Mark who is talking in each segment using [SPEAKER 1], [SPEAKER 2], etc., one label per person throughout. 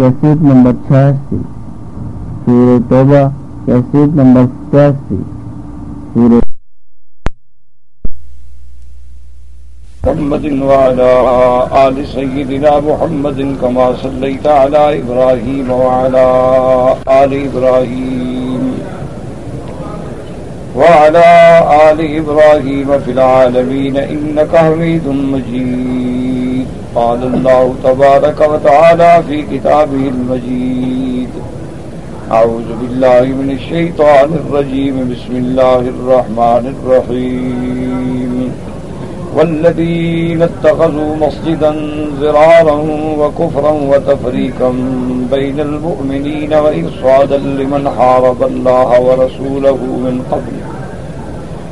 [SPEAKER 1] Cassette number چھیاسی سورہ توبہ کیسٹ نمبر ستاسی سورہ
[SPEAKER 2] محمد وعلى آل سيدنا محمد كما صليت على إبراهيم وعلى آل إبراهيم. وعلى آل إبراهيم في العالمين إنك حميد مجيد. قال الله تبارك وتعالى في كتابه المجيد أعوذ بالله من الشيطان الرجيم بسم الله الرحمن الرحيم والذين اتخذوا مسجدا زرارا وكفرا وتفريكا بين المؤمنين وإرصادا لمن حارب الله ورسوله من قبل۔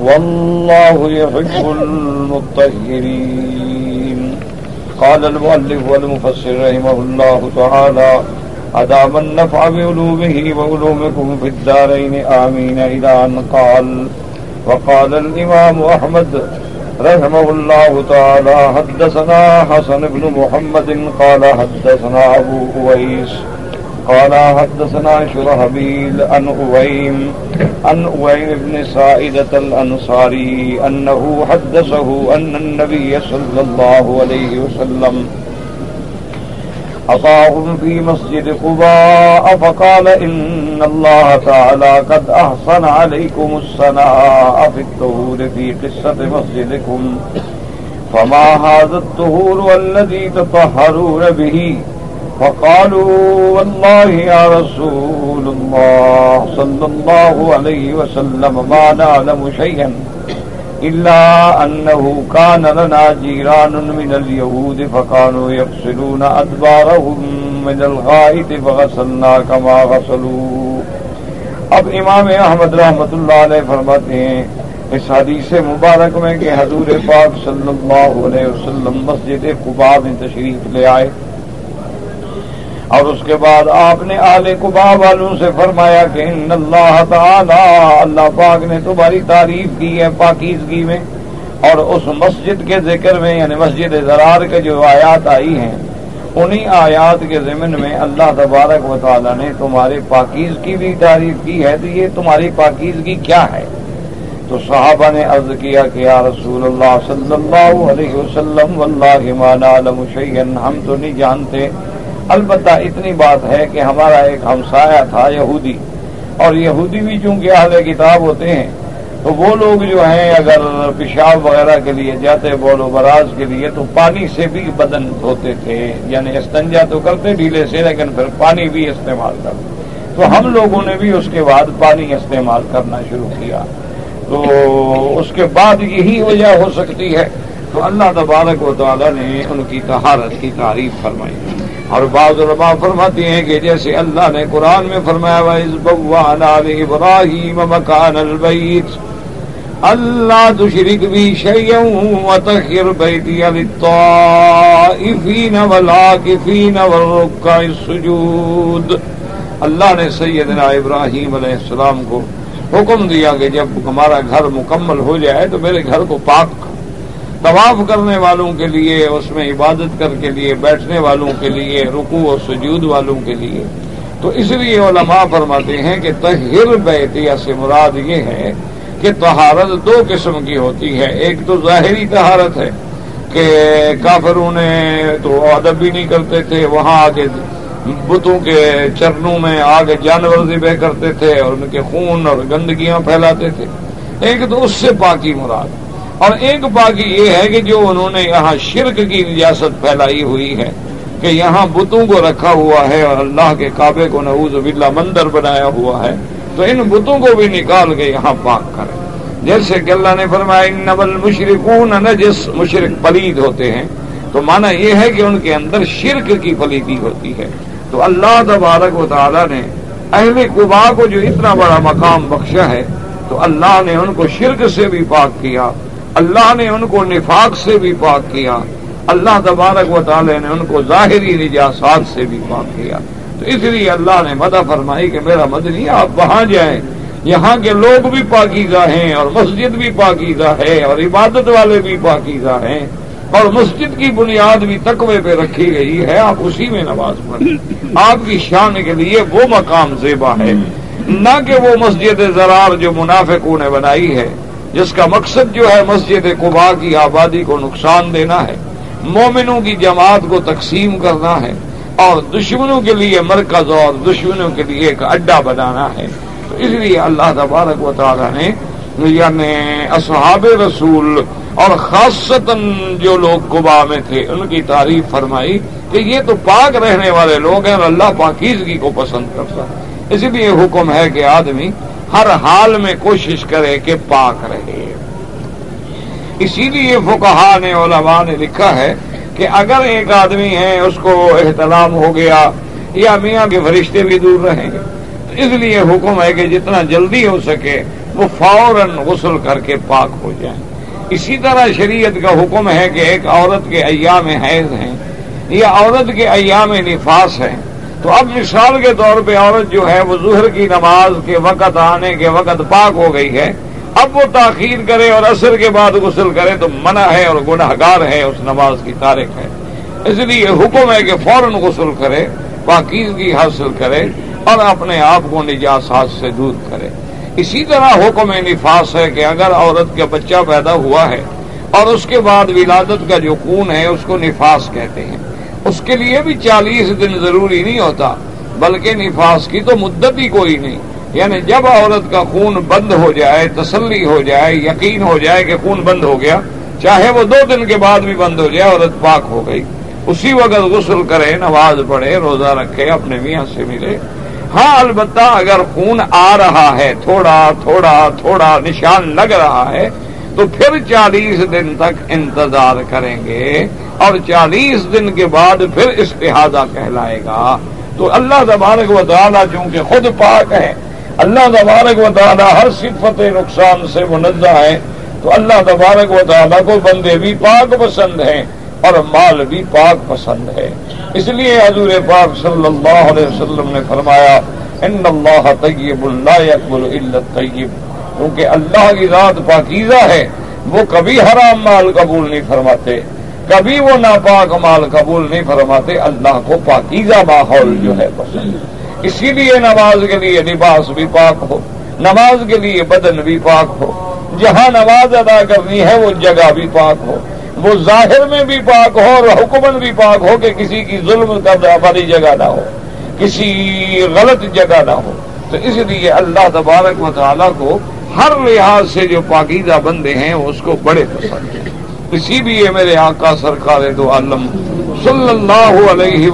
[SPEAKER 2] والله يحب المطهرين. قال المؤلف والمفسر رحمه الله تعالى أدام النفع بعلومه وعلومكم في الدارين؟ آمين. إلى أن قال وقال الإمام أحمد رحمه الله تعالى حدثنا حسن بن محمد قال حدثنا أبو أويس قال حدثنا شرهبيل أن أويم أن أويم بن سائدة الأنصاري أنه حدثه أن النبي صلى الله عليه وسلم أطاهم في مسجد قباء فقال إن الله تعالى قد أحصن عليكم السناء في الطهور في قصة مسجدكم فما هذا الطهور والذي تطهرون به؟ فقالوا والله يا رسول الله صلى الله عليه وسلم ما نعلم شيئا إلا أنه كان لنا جيران من اليهود فكانوا يغسلون أدبارهم من الغائط فغسلنا كما غسلوا اب امام احمد رحمت اللہ علیہ فرماتے ہیں، اس حدیث مبارک میں کہ حضور پاک صلی اللہ علیہ وسلم مسجد قبا میں تشریف لے آئے۔ اور اس کے بعد آپ نے آل کبا والوں سے فرمایا کہ ان اللہ تعالی، اللہ پاک نے تمہاری تعریف کی ہے پاکیزگی میں اور اس مسجد کے ذکر میں یعنی مسجد زرار کے جو آیات آئی ہیں، انہی آیات کے ضمن میں اللہ تبارک و تعالی نے تمہارے پاکیز کی بھی تعریف کی ہے، تو یہ تمہاری پاکیزگی کیا ہے؟ تو صحابہ نے عرض کیا کہ یا رسول اللہ صلی اللہ علیہ وسلم، واللہ ما نعلم شیئن ہم تو نہیں جانتے البتہ اتنی بات ہے کہ ہمارا ایک ہمسایا تھا یہودی، اور یہودی بھی چونکہ اہل کتاب ہوتے ہیں، تو وہ لوگ جو ہیں اگر پیشاب وغیرہ کے لیے جاتے، بول و براز کے لیے، تو پانی سے بھی بدن دھوتے تھے یعنی استنجا تو کرتے ڈھیلے سے، لیکن پھر پانی بھی استعمال کرتے۔ تو ہم لوگوں نے بھی اس کے بعد پانی استعمال کرنا شروع کیا۔ تو اس کے بعد یہی وجہ ہو سکتی ہے۔ تو اللہ تبارک و تعالیٰ نے ان کی تہارت کی تعریف فرمائی۔ اور بعض علماء فرماتی ہیں کہ جیسے اللہ نے قرآن میں فرمایا ابراہیم مکان البیت اللہ تشرک بھی شیئن وتخر بیتی للطائفین والعاکفین والرکع السجود۔ اللہ نے سیدنا ابراہیم علیہ السلام کو حکم دیا کہ جب ہمارا گھر مکمل ہو جائے تو میرے گھر کو پاک طواف کرنے والوں کے لیے، اس میں عبادت کر کے لیے، بیٹھنے والوں کے لیے رکو و سجود والوں کے لیے۔ تو اس لیے علماء فرماتے ہیں کہ تہر بیتیا سے مراد یہ ہے کہ تہارت دو قسم کی ہوتی ہے۔ ایک تو ظاہری تہارت ہے کہ کافروں نے تو ادب بھی نہیں کرتے تھے، وہاں آگے بتوں کے چرنوں میں آگے جانور ذبح کرتے تھے اور ان کے خون اور گندگیاں پھیلاتے تھے۔ ایک تو اس سے پاکی مراد۔ اور ایک باقی یہ ہے کہ جو انہوں نے یہاں شرک کی ریاست پھیلائی ہوئی ہے کہ یہاں بتوں کو رکھا ہوا ہے اور اللہ کے کعبے کو نعوذ باللہ مندر بنایا ہوا ہے، تو ان بتوں کو بھی نکال کے یہاں پاک کریں۔ جیسے کہ اللہ نے فرمایا نبل مشرقون نجس، مشرق پلید ہوتے ہیں۔ تو مانا یہ ہے کہ ان کے اندر شرک کی پلیدی ہوتی ہے۔ تو اللہ تبارک و تعالیٰ نے اہل قبا کو جو اتنا بڑا مقام بخشا ہے، تو اللہ نے ان کو شرک سے بھی پاک کیا۔ اللہ نے ان کو نفاق سے بھی پاک کیا۔ اللہ تبارک و تعالی نے ان کو ظاہری نجاسات سے بھی پاک کیا۔ تو اس لیے اللہ نے مدہ فرمائی کہ میرا مدنی، آپ وہاں جائیں۔ یہاں کے لوگ بھی پاکیزہ ہیں اور مسجد بھی پاکیزہ ہے اور عبادت والے بھی پاکیزہ ہیں۔ اور مسجد کی بنیاد بھی تقوی پہ رکھی گئی ہے، آپ اسی میں نماز پڑھیں۔ آپ کی شان کے لیے وہ مقام زیبا ہے۔ نہ کہ وہ مسجد زرار جو منافقوں نے بنائی ہے۔ جس کا مقصد جو ہے مسجد قبا کی آبادی کو نقصان دینا ہے، مومنوں کی جماعت کو تقسیم کرنا ہے، اور دشمنوں کے لیے مرکز اور دشمنوں کے لیے ایک اڈا بنانا ہے۔ تو اس لیے اللہ تبارک و تعالیٰ نے یعنی اصحاب رسول اور خاصتاً جو لوگ قبا میں تھے، ان کی تعریف فرمائی کہ یہ تو پاک رہنے والے لوگ ہیں اور اللہ پاکیزگی کو پسند کرتا ہے۔ اسی لیے حکم ہے کہ آدمی ہر حال میں کوشش کرے کہ پاک رہے۔ اسی لیے فکہ نے، علماء نے لکھا ہے کہ اگر ایک آدمی ہے، اس کو احترام ہو گیا یا میاں کے فرشتے بھی دور رہیں، تو اس لیے حکم ہے کہ جتنا جلدی ہو سکے وہ فوراً غسل کر کے پاک ہو جائیں۔ اسی طرح شریعت کا حکم ہے کہ ایک عورت کے ایام حیض ہیں یا عورت کے ایام نفاس ہیں۔ تو اب مثال کے طور پہ عورت جو ہے وہ ظہر کی نماز کے وقت آنے کے وقت پاک ہو گئی ہے۔ اب وہ تاخیر کرے اور اثر کے بعد غسل کرے تو منع ہے اور گناہ گار ہے، اس نماز کی تاریخ ہے۔ اس لیے حکم ہے کہ فوراً غسل کرے، پاکیزگی حاصل کرے اور اپنے آپ کو نجاسات سے دور کرے۔ اسی طرح حکم نفاس ہے کہ اگر عورت کا بچہ پیدا ہوا ہے اور اس کے بعد ولادت کا جو خون ہے، اس کو نفاس کہتے ہیں۔ اس کے لیے بھی چالیس دن ضروری نہیں ہوتا، بلکہ نفاس کی تو مدت ہی کوئی نہیں۔ یعنی جب عورت کا خون بند ہو جائے، تسلی ہو جائے، یقین ہو جائے کہ خون بند ہو گیا، چاہے وہ دو دن کے بعد بھی بند ہو جائے، عورت پاک ہو گئی۔ اسی وقت غسل کرے، نماز پڑھے، روزہ رکھے، اپنے میاں سے ملے۔ ہاں البتہ اگر خون آ رہا ہے، تھوڑا تھوڑا تھوڑا نشان لگ رہا ہے، تو پھر چالیس دن تک انتظار کریں گے۔ اور چالیس دن کے بعد پھر استحادہ کہلائے گا۔ تو اللہ تبارک و تعالیٰ چونکہ خود پاک ہے، اللہ تبارک و تعالیٰ ہر صفت نقصان سے منزہ ہے، تو اللہ تبارک و تعالیٰ کو بندے بھی پاک پسند ہیں اور مال بھی پاک پسند ہے۔ اس لیے حضور پاک صلی اللہ علیہ وسلم نے فرمایا، ان اللہ طیب اللہ اکبل علت طیب کیونکہ اللہ کی ذات پاکیزہ ہے، وہ کبھی حرام مال قبول نہیں فرماتے۔ کبھی وہ ناپاک مال قبول نہیں فرماتے، اللہ کو پاکیزہ ماحول جو ہے پسند اسی لیے نماز کے لیے لباس بھی پاک ہو، نماز کے لیے بدن بھی پاک ہو۔ جہاں نماز ادا کرنی ہے، وہ جگہ بھی پاک ہو۔ وہ ظاہر میں بھی پاک ہو اور حکمن بھی پاک ہو کہ کسی کی ظلم کا والی جگہ نہ ہو، کسی غلط جگہ نہ ہو۔ تو اس لیے اللہ تبارک و تعالیٰ کو ہر لحاظ سے جو پاکیزہ بندے ہیں اس کو بڑے پسند ہیں۔ اسی لیے میرے آقا سرکار دو عالم صلی اللہ علیہ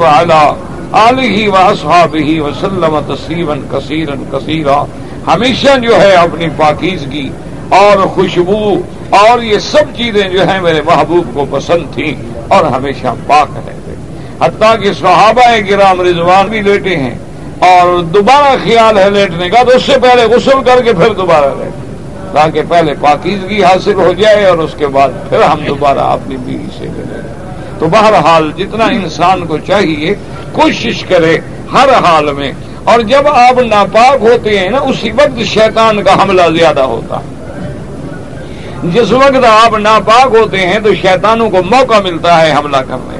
[SPEAKER 2] علیہ و اصحاب ہی وسلم تسلیمن کثیرن کثیرہ ہمیشہ جو ہے اپنی پاکیزگی اور خوشبو اور یہ سب چیزیں جو ہیں میرے محبوب کو پسند تھیں اور ہمیشہ پاک رہتے۔ حتیٰ کہ صحابہ گرام رضوان بھی لیٹے ہیں اور دوبارہ خیال ہے لیٹنے کا تو اس سے پہلے غسل کر کے پھر دوبارہ لیٹے تاکہ پہلے پاکیزگی حاصل ہو جائے اور اس کے بعد پھر ہم دوبارہ اپنی بیوی سے ملیں۔ تو بہرحال جتنا انسان کو چاہیے، کوشش کرے ہر حال میں۔ اور جب آپ ناپاک ہوتے ہیں نا، اسی وقت شیطان کا حملہ زیادہ ہوتا۔ جس وقت آپ ناپاک ہوتے ہیں تو شیطانوں کو موقع ملتا ہے حملہ کرنے۔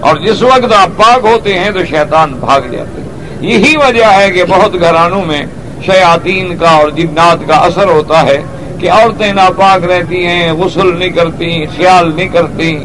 [SPEAKER 2] اور جس وقت آپ پاک ہوتے ہیں تو شیطان بھاگ جاتے۔ ہیں یہی وجہ ہے کہ بہت گھرانوں میں شیاطین کا اور جنات کا اثر ہوتا ہے کہ عورتیں ناپاک رہتی ہیں، غسل نہیں کرتی، خیال نہیں کرتی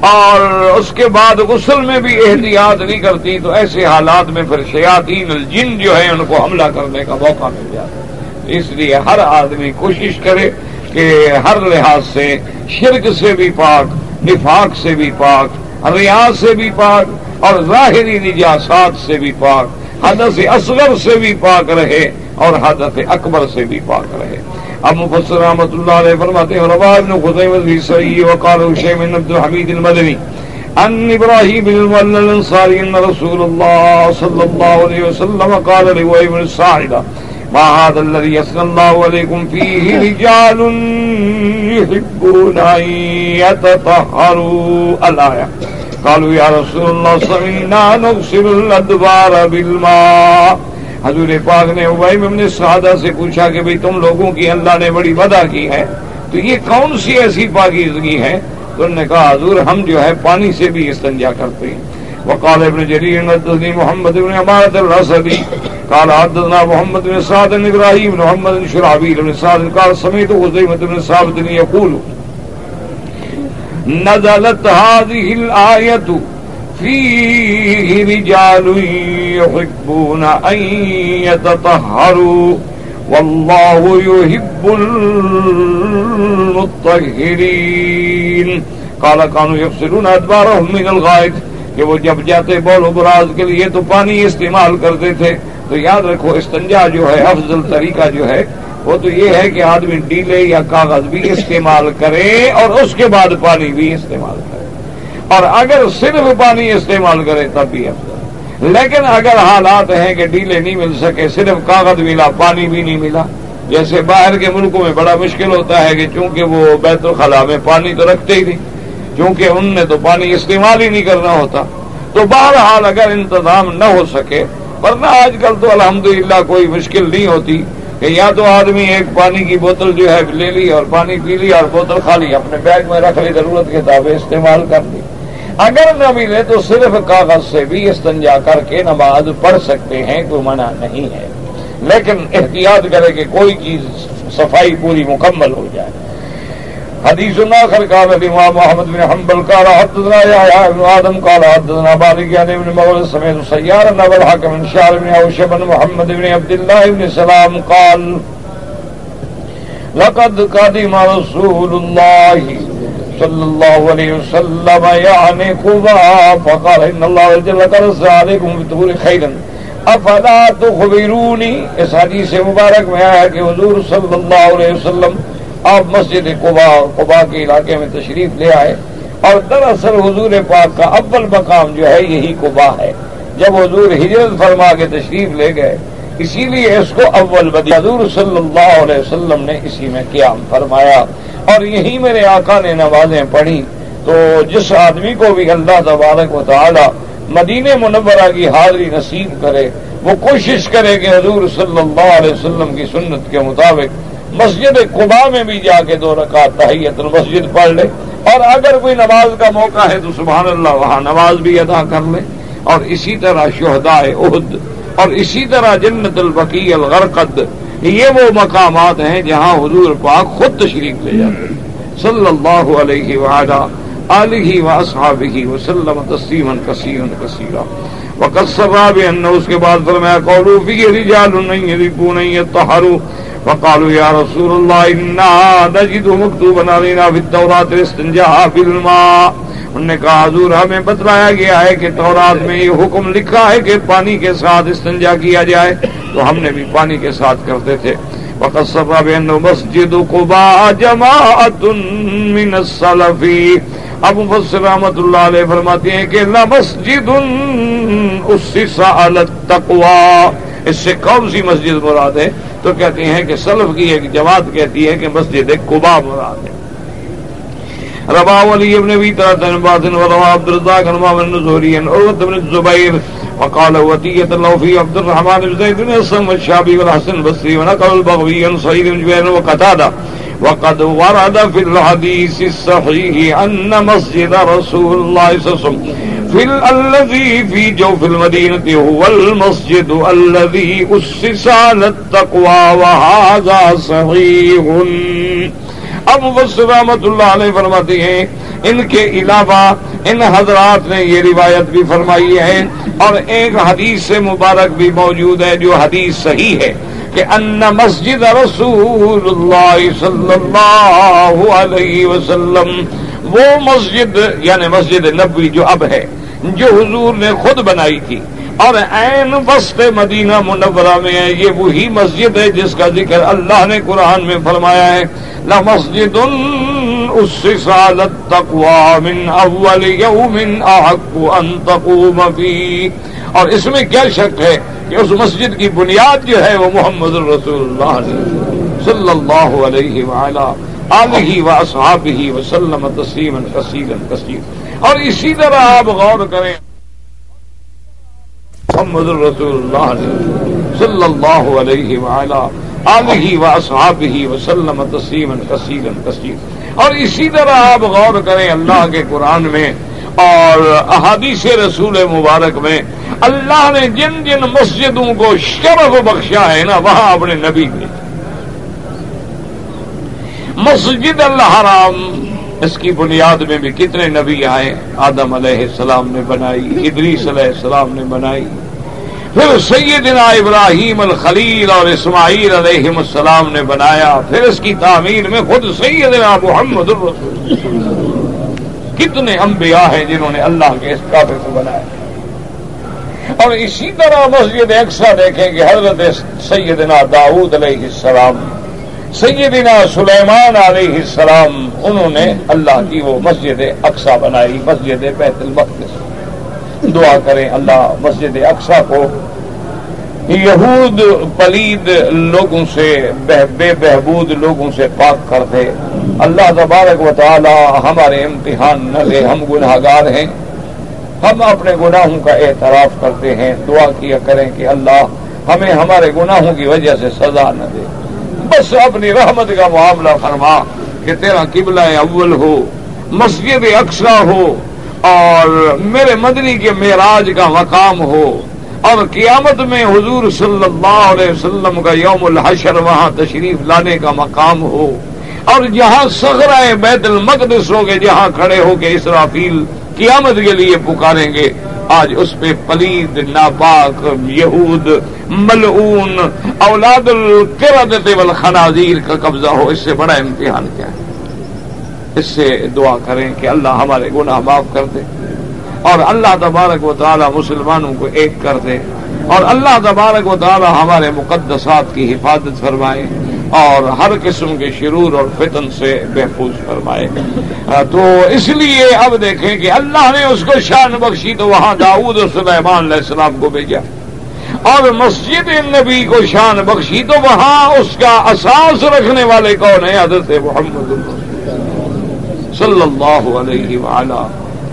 [SPEAKER 2] اور اس کے بعد غسل میں بھی احتیاط نہیں کرتی تو ایسے حالات میں پھر شیاطین، الجن جو ہے ان کو حملہ کرنے کا موقع مل جاتا ہے۔ اس لیے ہر آدمی کوشش کرے کہ ہر لحاظ سے شرک سے بھی پاک، نفاق سے بھی پاک ریاض سے بھی پاک اور ظاہری نجاسات سے بھی پاک۔ حدث اصغر سے بھی پاک رہے اور حضرت اکبر سے بھی پاک رہے۔ اب مفسر رحمۃ اللہ علیہ فرماتے ہیں ربا ابن خزیمت بھی صحیح وقال شیم عبد الحمید المدنی عن إبراهيم المولى الأنصاري أن رسول الله صلى الله عليه وسلم قال لوائب الساعدة ما هذا الذي يسنى الله عليكم فيه رجال يحبون أن يتطهروا الآية۔ قالوا يا رسول الله صلينا نغسل الأدبار بالماء. حضور پاک نے عبیم ابن سعادہ سے پوچھا کہ بھئی تم لوگوں کی اللہ نے بڑی ودا کی ہے؟ تو یہ کون سی ایسی پاکیزگی ہے؟ تو انہوں نے کہا، حضور ہم جو ہے پانی سے بھی استنجا کرتے ہیں۔ وقال ابن جریر حدثني محمد بن عمارة الرسدي قال حدثنا محمد بن سعد بن ابراهيم محمد بن شرحبيل بن سعد۔ قال سمعت خزيمة بن ثابت يقول نزلت هذه الآية فيه رجال يحبون أن يتطهروا والله يحب المطهرين. قال، كانوا يفسرون أدبارهم من الغائط، کہ وہ جب جاتے بول براز کے لیے تو پانی استعمال کرتے تھے۔ تو یاد رکھو، استنجا جو ہے افضل طریقہ جو ہے وہ تو یہ ہے کہ آدمی ڈیلے یا کاغذ بھی استعمال کرے اور اس کے بعد پانی بھی استعمال کرے۔ اور اگر صرف پانی استعمال کرے تب بھی افضل۔ لیکن اگر حالات ہیں کہ ڈیلے نہیں مل سکے، صرف کاغذ ملا، پانی بھی نہیں ملا، جیسے باہر کے ملکوں میں بڑا مشکل ہوتا ہے کہ چونکہ وہ بیت الخلاء میں پانی تو رکھتے ہی نہیں کیونکہ ان نے تو پانی استعمال ہی نہیں کرنا ہوتا۔ تو بہرحال اگر انتظام نہ ہو سکے، ورنہ آج کل تو الحمدللہ کوئی مشکل نہیں ہوتی۔ کہ یا تو آدمی ایک پانی کی بوتل جو ہے لے لی اور پانی پی لی اور بوتل کھا لی اپنے بیگ میں رکھ لی، ضرورت کے تابع استعمال کر لی۔ اگر نہ ملے تو صرف کاغذ سے بھی استنجا کر کے نماز پڑھ سکتے ہیں، کوئی منع نہیں ہے۔ لیکن احتیاط کرے کہ کوئی چیز صفائی پوری مکمل ہو جائے۔ حديث آخر قال الإمام محمد بن حنبل، قال حدثنا يا ابن آدم، قال حدثنا مالك يعني یعنی ابن مولى سمعت سيارا نبى الحكم بن شعر بن أوش بن محمد بن عبد الله بن سلام، قال لقد قدم رسول الله صلى الله عليه وسلم يعني قضاء فقال إن الله جل قرص عليكم بطول خيرا افلا تخبروني اس حدیث مبارک میں آیا کہ حضور صلی اللہ علیہ وسلم آپ مسجد قبا قبا کے علاقے میں تشریف لے آئے اور دراصل حضور پاک کا اول مقام جو ہے یہی قبا ہے۔ جب حضور ہجرت فرما کے تشریف لے گئے، اسی لیے اس کو اول بدی حضور صلی اللہ علیہ وسلم نے اسی میں قیام فرمایا۔ اور یہی میرے آقا نے نمازیں پڑھی۔ تو جس آدمی کو بھی اللہ تبارک و تعالی مدینہ منورہ کی حاضری نصیب کرے، وہ کوشش کرے کہ حضور صلی اللہ علیہ وسلم کی سنت کے مطابق مسجد قبا میں بھی جا کے دو رکعت تحیت المسجد پڑھ لے۔ اور اگر کوئی نماز کا موقع ہے تو سبحان اللہ، وہاں نماز بھی ادا کر لے۔ اور اسی طرح شہدائے عہد اور اسی طرح جنت البقی الغرقد۔ یہ وہ مقامات ہیں جہاں حضور پاک خود تشریف لے جاتے ہیں۔ صلی اللہ علیہ وعلا علیہ و اصحابہ وسلم تسلیما کثیرا کثیرا۔ وقت سباب ان اس کے بعد فرمایا قولو فی رجال نہیں یذبون یطہروا۔ وقالوا يا رسول الله إنا نجد مكتوبا علينا في التوراة الاستنجاء في الماء۔ انہوں نے کہا، حضور، ہمیں بتلایا گیا ہے کہ تورات میں یہ حکم لکھا ہے کہ پانی کے ساتھ استنجا کیا جائے۔ تو ہم نے بھی پانی کے ساتھ کرتے تھے۔ وقت سبا بین مسجد قبا جماعت من السلف۔ ابو مفسر رحمت اللہ علیہ فرماتے ہیں کہ لمسجد اسس علی التقوی۔ اس سے کون سی مسجد مراد ہے، تو کہتے ہیں کہ سلف کی ایک جماعت کہتی ہے کہ مسجد قبا مراد ہے۔ ربا علی ابن ابی طرح باطن وروا عبد الرزاق عنما بن زہری عروت بن الزبیر وقال وطیت اللہ فی عبد الرحمن بن زید بن اسم والشعبی والحسن بصری ونقل البغوی عن سعید بن جبیر وقتادہ وقد ورد في الحديث الصحيح أن مسجد رسول الله صلى الله عليه وسلم۔ الذي في جوف المدينة هو المسجد الذي أسس على التقوى وهذا صحيح۔ اب مفسر رحمت اللہ علیہ فرماتی ہیں، ان کے علاوہ ان حضرات نے یہ روایت بھی فرمائی ہے اور ایک حدیث سے مبارک بھی موجود ہے جو حدیث صحیح ہے کہ ان مسجد رسول اللہ صلی اللہ علیہ وسلم وہ مسجد یعنی مسجد نبوی جو اب ہے، جو حضور نے خود بنائی تھی۔ اور عین وسط مدینہ منورہ میں ہے، یہ وہی مسجد ہے جس کا ذکر اللہ نے قرآن میں فرمایا ہے۔ مسجد من أول يوم أحق تقوم فيه اور اس میں کیا شک ہے کہ اس مسجد کی بنیاد جو ہے وہ محمد الرسول اللہ صلی اللہ علیہ وعلا آلہ و اصحابہ وسلم تسلیما کثیرا کثیر۔ اور اسی طرح آپ غور کریں۔ محمد الرسول اللہ صلی اللہ علیہ وعلا، آلہ و اصحابہ وسلم تسلیما کثیرا کثیر۔ اور اسی طرح آپ غور کریں اللہ کے قرآن میں اور احادیث رسول مبارک میں، اللہ نے جن جن مسجدوں کو شرف بخشا ہے نا، وہاں اپنے نبی نے۔ مسجد الحرام۔ اس کی بنیاد میں بھی کتنے نبی آئے، آدم علیہ السلام نے بنائی، ادریس علیہ السلام نے بنائی۔ پھر سیدنا ابراہیم الخلیل اور اسماعیل علیہ السلام نے بنایا۔ پھر اس کی تعمیر میں خود سیدنا محمد الرسول۔ کتنے انبیاء ہیں جنہوں نے اللہ کے اس کعبے کو بنایا۔ اور اسی طرح مسجد اقسا دیکھیں کہ حضرت سیدنا داؤد علیہ السلام سیدنا سلیمان علیہ السلام، انہوں نے اللہ کی وہ مسجد اقسا بنائی، مسجد بیت المقدس۔ دعا کریں اللہ مسجد اقسا کو۔ یہود پلید لوگوں سے بے بہبود لوگوں سے پاک کر دے۔ اللہ تبارک و تعالی ہمارے امتحان نہ لے، ہم گناہ گار ہیں۔ ہم اپنے گناہوں کا اعتراف کرتے ہیں۔ دعا کیا کریں کہ اللہ ہمیں ہمارے گناہوں کی وجہ سے سزا نہ دے۔ بس اپنی رحمت کا معاملہ فرما کہ تیرا قبلہ اول ہو، مسجد اکثر ہو اور میرے مدنی کے معراج کا مقام ہو اور قیامت میں حضور صلی اللہ علیہ وسلم کا یوم الحشر وہاں تشریف لانے کا مقام ہو اور جہاں سغرائے بیت المقدس ہو کے جہاں کھڑے ہو کے اسرافیل قیامت کے لیے پکاریں گے۔ آج اس پہ پلید، ناپاک، یہود ملعون، اولاد القردت والخنازیر کا قبضہ ہو، اس سے بڑا امتحان کیا ہے؟ اس سے دعا کریں کہ اللہ ہمارے گناہ معاف کر دے اور اللہ تبارک و تعالی مسلمانوں کو ایک کر دے اور اللہ تبارک و تعالی ہمارے مقدسات کی حفاظت فرمائے اور ہر قسم کے شرور اور فتن سے محفوظ فرمائے۔ تو اس لیے اب دیکھیں کہ اللہ نے اس کو شان بخشی تو وہاں داؤد اور سلیمان علیہ السلام کو بھیجا۔ اور مسجد نبی کو شان بخشی تو وہاں اس کا اساس رکھنے والے کون ہیں؟ حضرت محمد صلی اللہ علیہ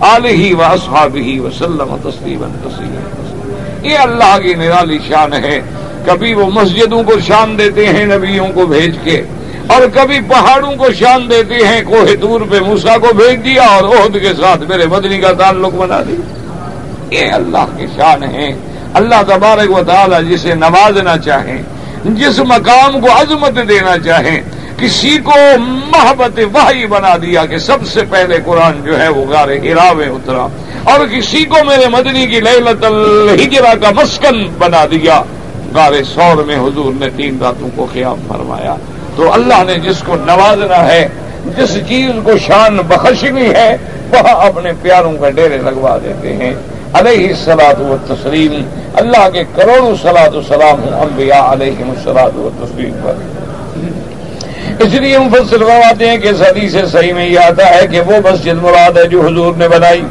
[SPEAKER 2] علیہ و اصحابہ وسلم تسلیما تسلیما یہ اللہ کی نرالی شان ہے۔ کبھی وہ مسجدوں کو شان دیتے ہیں نبیوں کو بھیج کے، اور کبھی پہاڑوں کو شان دیتے ہیں۔ کوہ دور پہ موسا کو بھیج دیا اور عہد کے ساتھ میرے مدنی کا تعلق بنا دیا۔ یہ اللہ کی شان ہے۔ اللہ تبارک و تعالی جسے نوازنا چاہیں، جس مقام کو عظمت دینا چاہیں، کسی کو محبت واہی بنا دیا کہ سب سے پہلے قرآن جو ہے وہ گارے ہرا میں اترا، اور کسی کو میرے مدنی کی لہلت الحجرا کا مسکن بنا دیا گارے سور میں حضور نے تین راتوں کو قیام فرمایا۔ تو اللہ نے جس کو نوازنا ہے، جس چیز کو شان بخشنی ہے وہ اپنے پیاروں کا ڈیرے لگوا دیتے ہیں۔ علیہ سلاد و تسلیم اللہ کے کروڑوں سلاد و سلام انبیاء علیہ سلاد و تسلیم پر۔ اس لیے مفسر فرماتے ہیں کہ صدی سے صحیح میں یہ آتا ہے کہ وہ مسجد مراد ہے جو حضور نے بنائی۔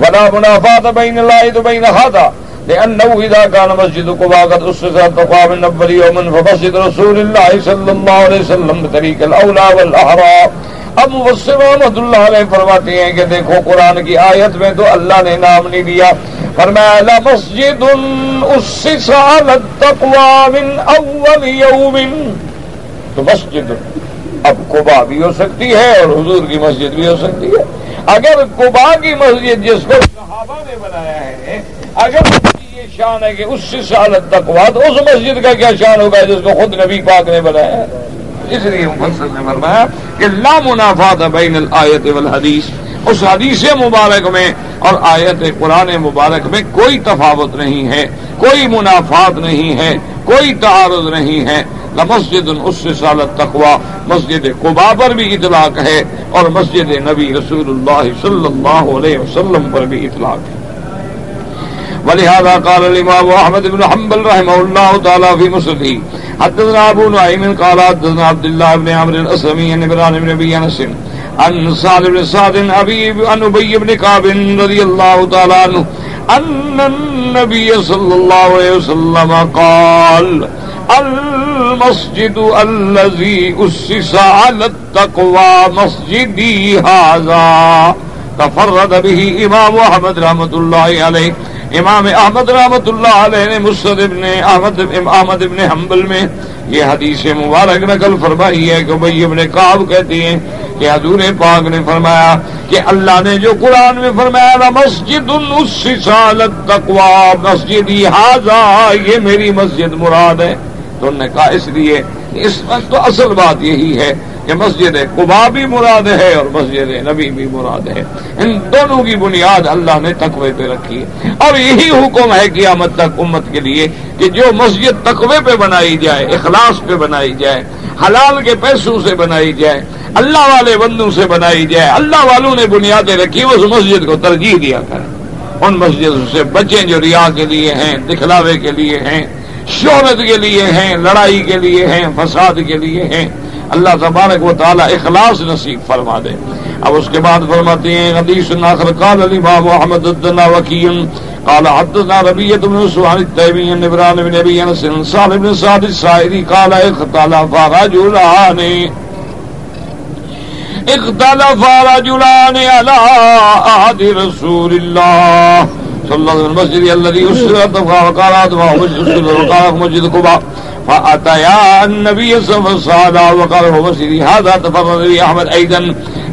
[SPEAKER 2] بنا منافات بین اللہ تو بین ہاتھا لأنه إذا كان مسجد قباء قد أسس من أول يوم فمسجد رسول الله صلى الله عليه وسلم بطريق الأولى والأحرى۔ اب مفسر رحمت اللہ علیہ فرماتے ہیں کہ دیکھو قرآن کی آیت میں تو اللہ نے نام نہیں دیا۔ فرمایا لا مسجد اسس على التقوى من اول يوم۔ تو مسجد اب کوبا بھی ہو سکتی ہے اور حضور کی مسجد بھی ہو سکتی ہے۔ اگر کوبا کی مسجد جس کو صحابہ نے بنایا ہے، اگر یہ شان ہے کہ اس سے سال تک بعد اس مسجد کا کیا شان ہوگا جس کو خود نبی پاک نے بنایا ہے؟ اس لیے مفسر نے فرمایا کہ لا منافات بین الآیت والحدیث، اس حدیث مبارک میں اور آیت قرآن مبارک میں کوئی تفاوت نہیں ہے، کوئی منافات نہیں ہے، کوئی تعارض نہیں ہے۔ مسجد اس سے سالت تقوا مسجد قبا پر بھی اطلاق ہے اور مسجد نبی رسول اللہ صلی اللہ علیہ وسلم پر بھی اطلاق ہے۔ ولهذا قال الامام احمد بن حنبل رحمه الله تعالى في مسنده حدثنا ابو نعيم قال حدثنا عبد الله بن عمرو الاسلمي عن ابراهيم بن ابي انس عن سعد بن سعد أبي عن أبي بن كعب رضي الله تعالى عنه أن النبي صلى الله عليه وسلم قال، المسجد الذي أسس على التقوى مسجدي هذا تفرد به امام احمد رحمت اللہ علیہ۔ امام احمد رحمت اللہ علیہ نے مسد ابن احمد احمد ابن حنبل میں یہ حدیث مبارک نقل فرمائی ہے کہ بھائی ابن کاب کہتی ہیں کہ حضور پاک نے فرمایا کہ اللہ نے جو قرآن میں فرمایا نا مسجد السالت تقوا مسجد یہ میری مسجد مراد ہے۔ تو انہوں نے کہا اس لیے اس وقت تو اصل بات یہی ہے کہ مسجد قبا بھی مراد ہے اور مسجد نبی بھی مراد ہے۔ ان دونوں کی بنیاد اللہ نے تقوی پہ رکھی ہے۔ اور یہی حکم ہے قیامت تک امت کے لیے کہ جو مسجد تقوی پہ بنائی جائے، اخلاص پہ بنائی جائے، حلال کے پیسوں سے بنائی جائے، اللہ والے بندوں سے بنائی جائے، اللہ والوں نے بنیادیں رکھی، اس مسجد کو ترجیح دیا کریں۔ ان مسجدوں سے بچیں جو ریا کے لیے ہیں، دکھلاوے کے لیے ہیں، شہرت کے لیے ہیں، لڑائی کے لیے ہیں، فساد کے لیے ہیں۔ اللہ تبارک و تعالی اخلاص نصیب فرما دے۔ اب اس کے بعد فرماتے ہیں، حدیث ناخر قال علی باب محمد الدنا وکیم قال حدثنا ربيعة بن سعد التيمي بن ابراهيم بن ابي انس صالح بن سعد السائري قال اختلف رجلان اختلف رجلان على عهد رسول الله صلى الله عليه وسلم المسجد الذي اسرت وقال هذا مسجد قباء فاتيا النبي صلى الله عليه وسلم وقال هو مسجد هذا تفرد به احمد ايضا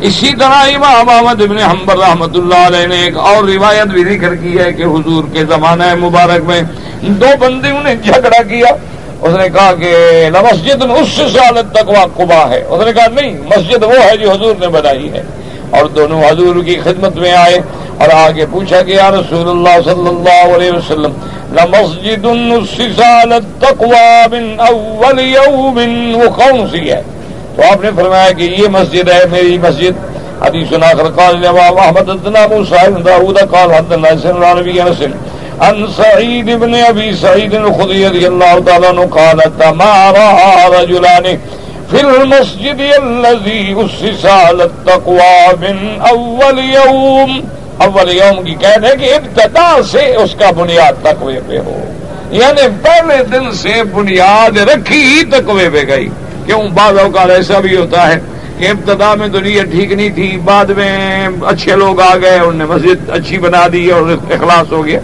[SPEAKER 2] اسی طرح امام احمد ابن حنبل رحمت اللہ علیہ نے ایک اور روایت بھی ذکر کی ہے کہ حضور کے زمانہ مبارک میں دو بندیوں نے جھگڑا کیا۔ اس نے کہا کہ مسجد اس سال تک قبا ہے۔ اس نے کہا نہیں، مسجد وہ ہے جو حضور نے بنائی ہے۔ اور دونوں حضور کی خدمت میں آئے اور آگے پوچھا کہ یا رسول اللہ صلی اللہ علیہ وسلم لمسجد التقوى من اول يوم وہ سی ہے؟ تو آپ نے فرمایا کہ یہ مسجد ہے میری مسجد۔ حدیث ناخر قال امام احمد بن ابو سعيد داوود قال حدثنا سن النبي انس۔ عن سعيد بن ابي سعيد الخدري رضي الله تعالى عنه قال تمارا رجلان في المسجد الذي اسس على التقوى من اول يوم اول یوم کی قید ہے کہ ابتدا سے اس کا بنیاد تقوی پہ ہو۔ یعنی پہلے دن سے بنیاد رکھی ہی تقوی پہ گئی۔ کیوں؟ بعض اوقات ایسا بھی ہوتا ہے کہ ابتدا میں دنیا ٹھیک نہیں تھی، بعد میں اچھے لوگ آ گئے، انہوں نے مسجد اچھی بنا دی اور اخلاص ہو گیا۔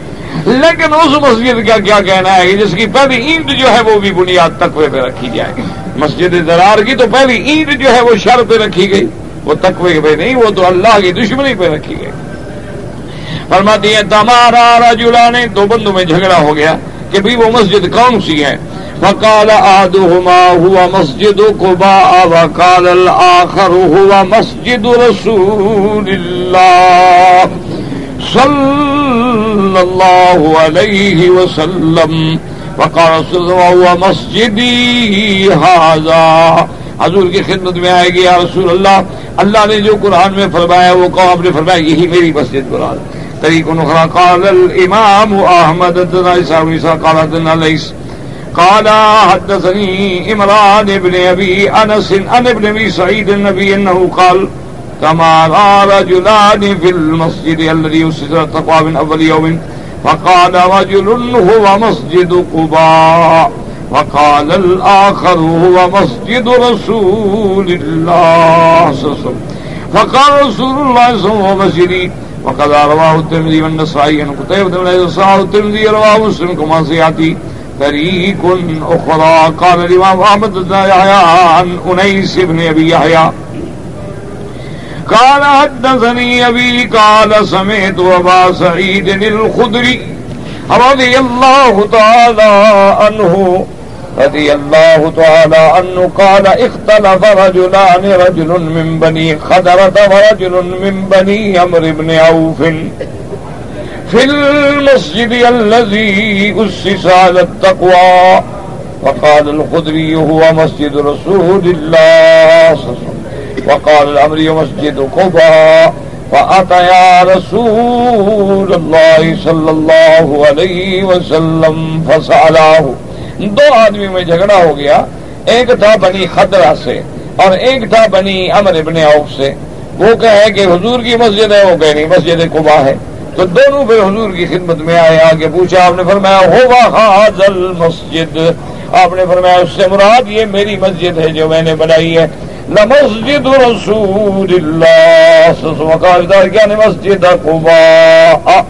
[SPEAKER 2] لیکن اس مسجد کا کیا کہنا ہے کہ جس کی پہلی اینٹ جو ہے وہ بھی بنیاد تقوی پہ رکھی جائے۔ مسجد درار کی تو پہلی اینٹ جو ہے وہ شر پہ رکھی گئی۔ وہ تقوی پہ نہیں، وہ تو اللہ کی دشمنی پہ رکھی گئی۔ فرماتی ہے تمہارا راجولا دو بندوں میں جھگڑا ہو گیا کہ بھی وہ مسجد کون سی ہے؟ فقال احدهما هو مسجد قباء وقال الاخر هو مسجد رسول الله صلى الله عليه وسلم وقال رسول الله هو مسجدي هذا۔ حضور کی خدمت میں آئے گی، یا رسول اللہ اللہ نے جو قرآن میں فرمایا، وہ قوم آپ نے فرمایا، یہی میری مسجد قرآن۔ طريق أخرى قال الإمام أحمد الدنا إساوي قال الدنا ليس قال حدثني إمران بن أبي أنس أن ابن أبي سعيد النبي أنه قال كما رأى رجلان في المسجد الذي يسجد التقوى من أول يوم. فقال رجل هو مسجد قباء. وقال الآخر هو مسجد رسول الله صلى الله عليه وسلم. فقال رسول الله صلى الله عليه وسلم وقد رواه الترمذي والنسائي عن قتيبة بن أبي صالح الترمذي رواه مسلم كما سيأتي. طريق أخرى قال الإمام أحمد بن يحيى عن أنيس بن أبي يحيى. قال حدثني أبي قال سمعت أبا سعيد الخدري رضي الله تعالى عنه رضي الله تعالى عنه قال اختلف رجلان رجل من بني خدرة ورجل من بني عمر بن عوف. في المسجد الذي أسس على التقوى وقال الخدري هو مسجد رسول الله وقال الأمر مسجد قبى فأتيا رسول الله صلى الله عليه وسلم فسألاه. دو آدمی میں جھگڑا ہو گیا، ایک تھا بنی خدرہ سے اور ایک تھا بنی امر ابن عوف سے۔ وہ کہے کہ حضور کی مسجد ہے، وہ کہ نہیں، مسجد قبا ہے۔ تو دونوں پھر حضور کی خدمت میں آئے، آگے پوچھا، آپ نے فرمایا ہوا مسجد آپ نے فرمایا، اس سے مراد یہ میری مسجد ہے جو میں نے بنائی ہے۔ مسجد رسول اللہ۔ کیا مسجد قبا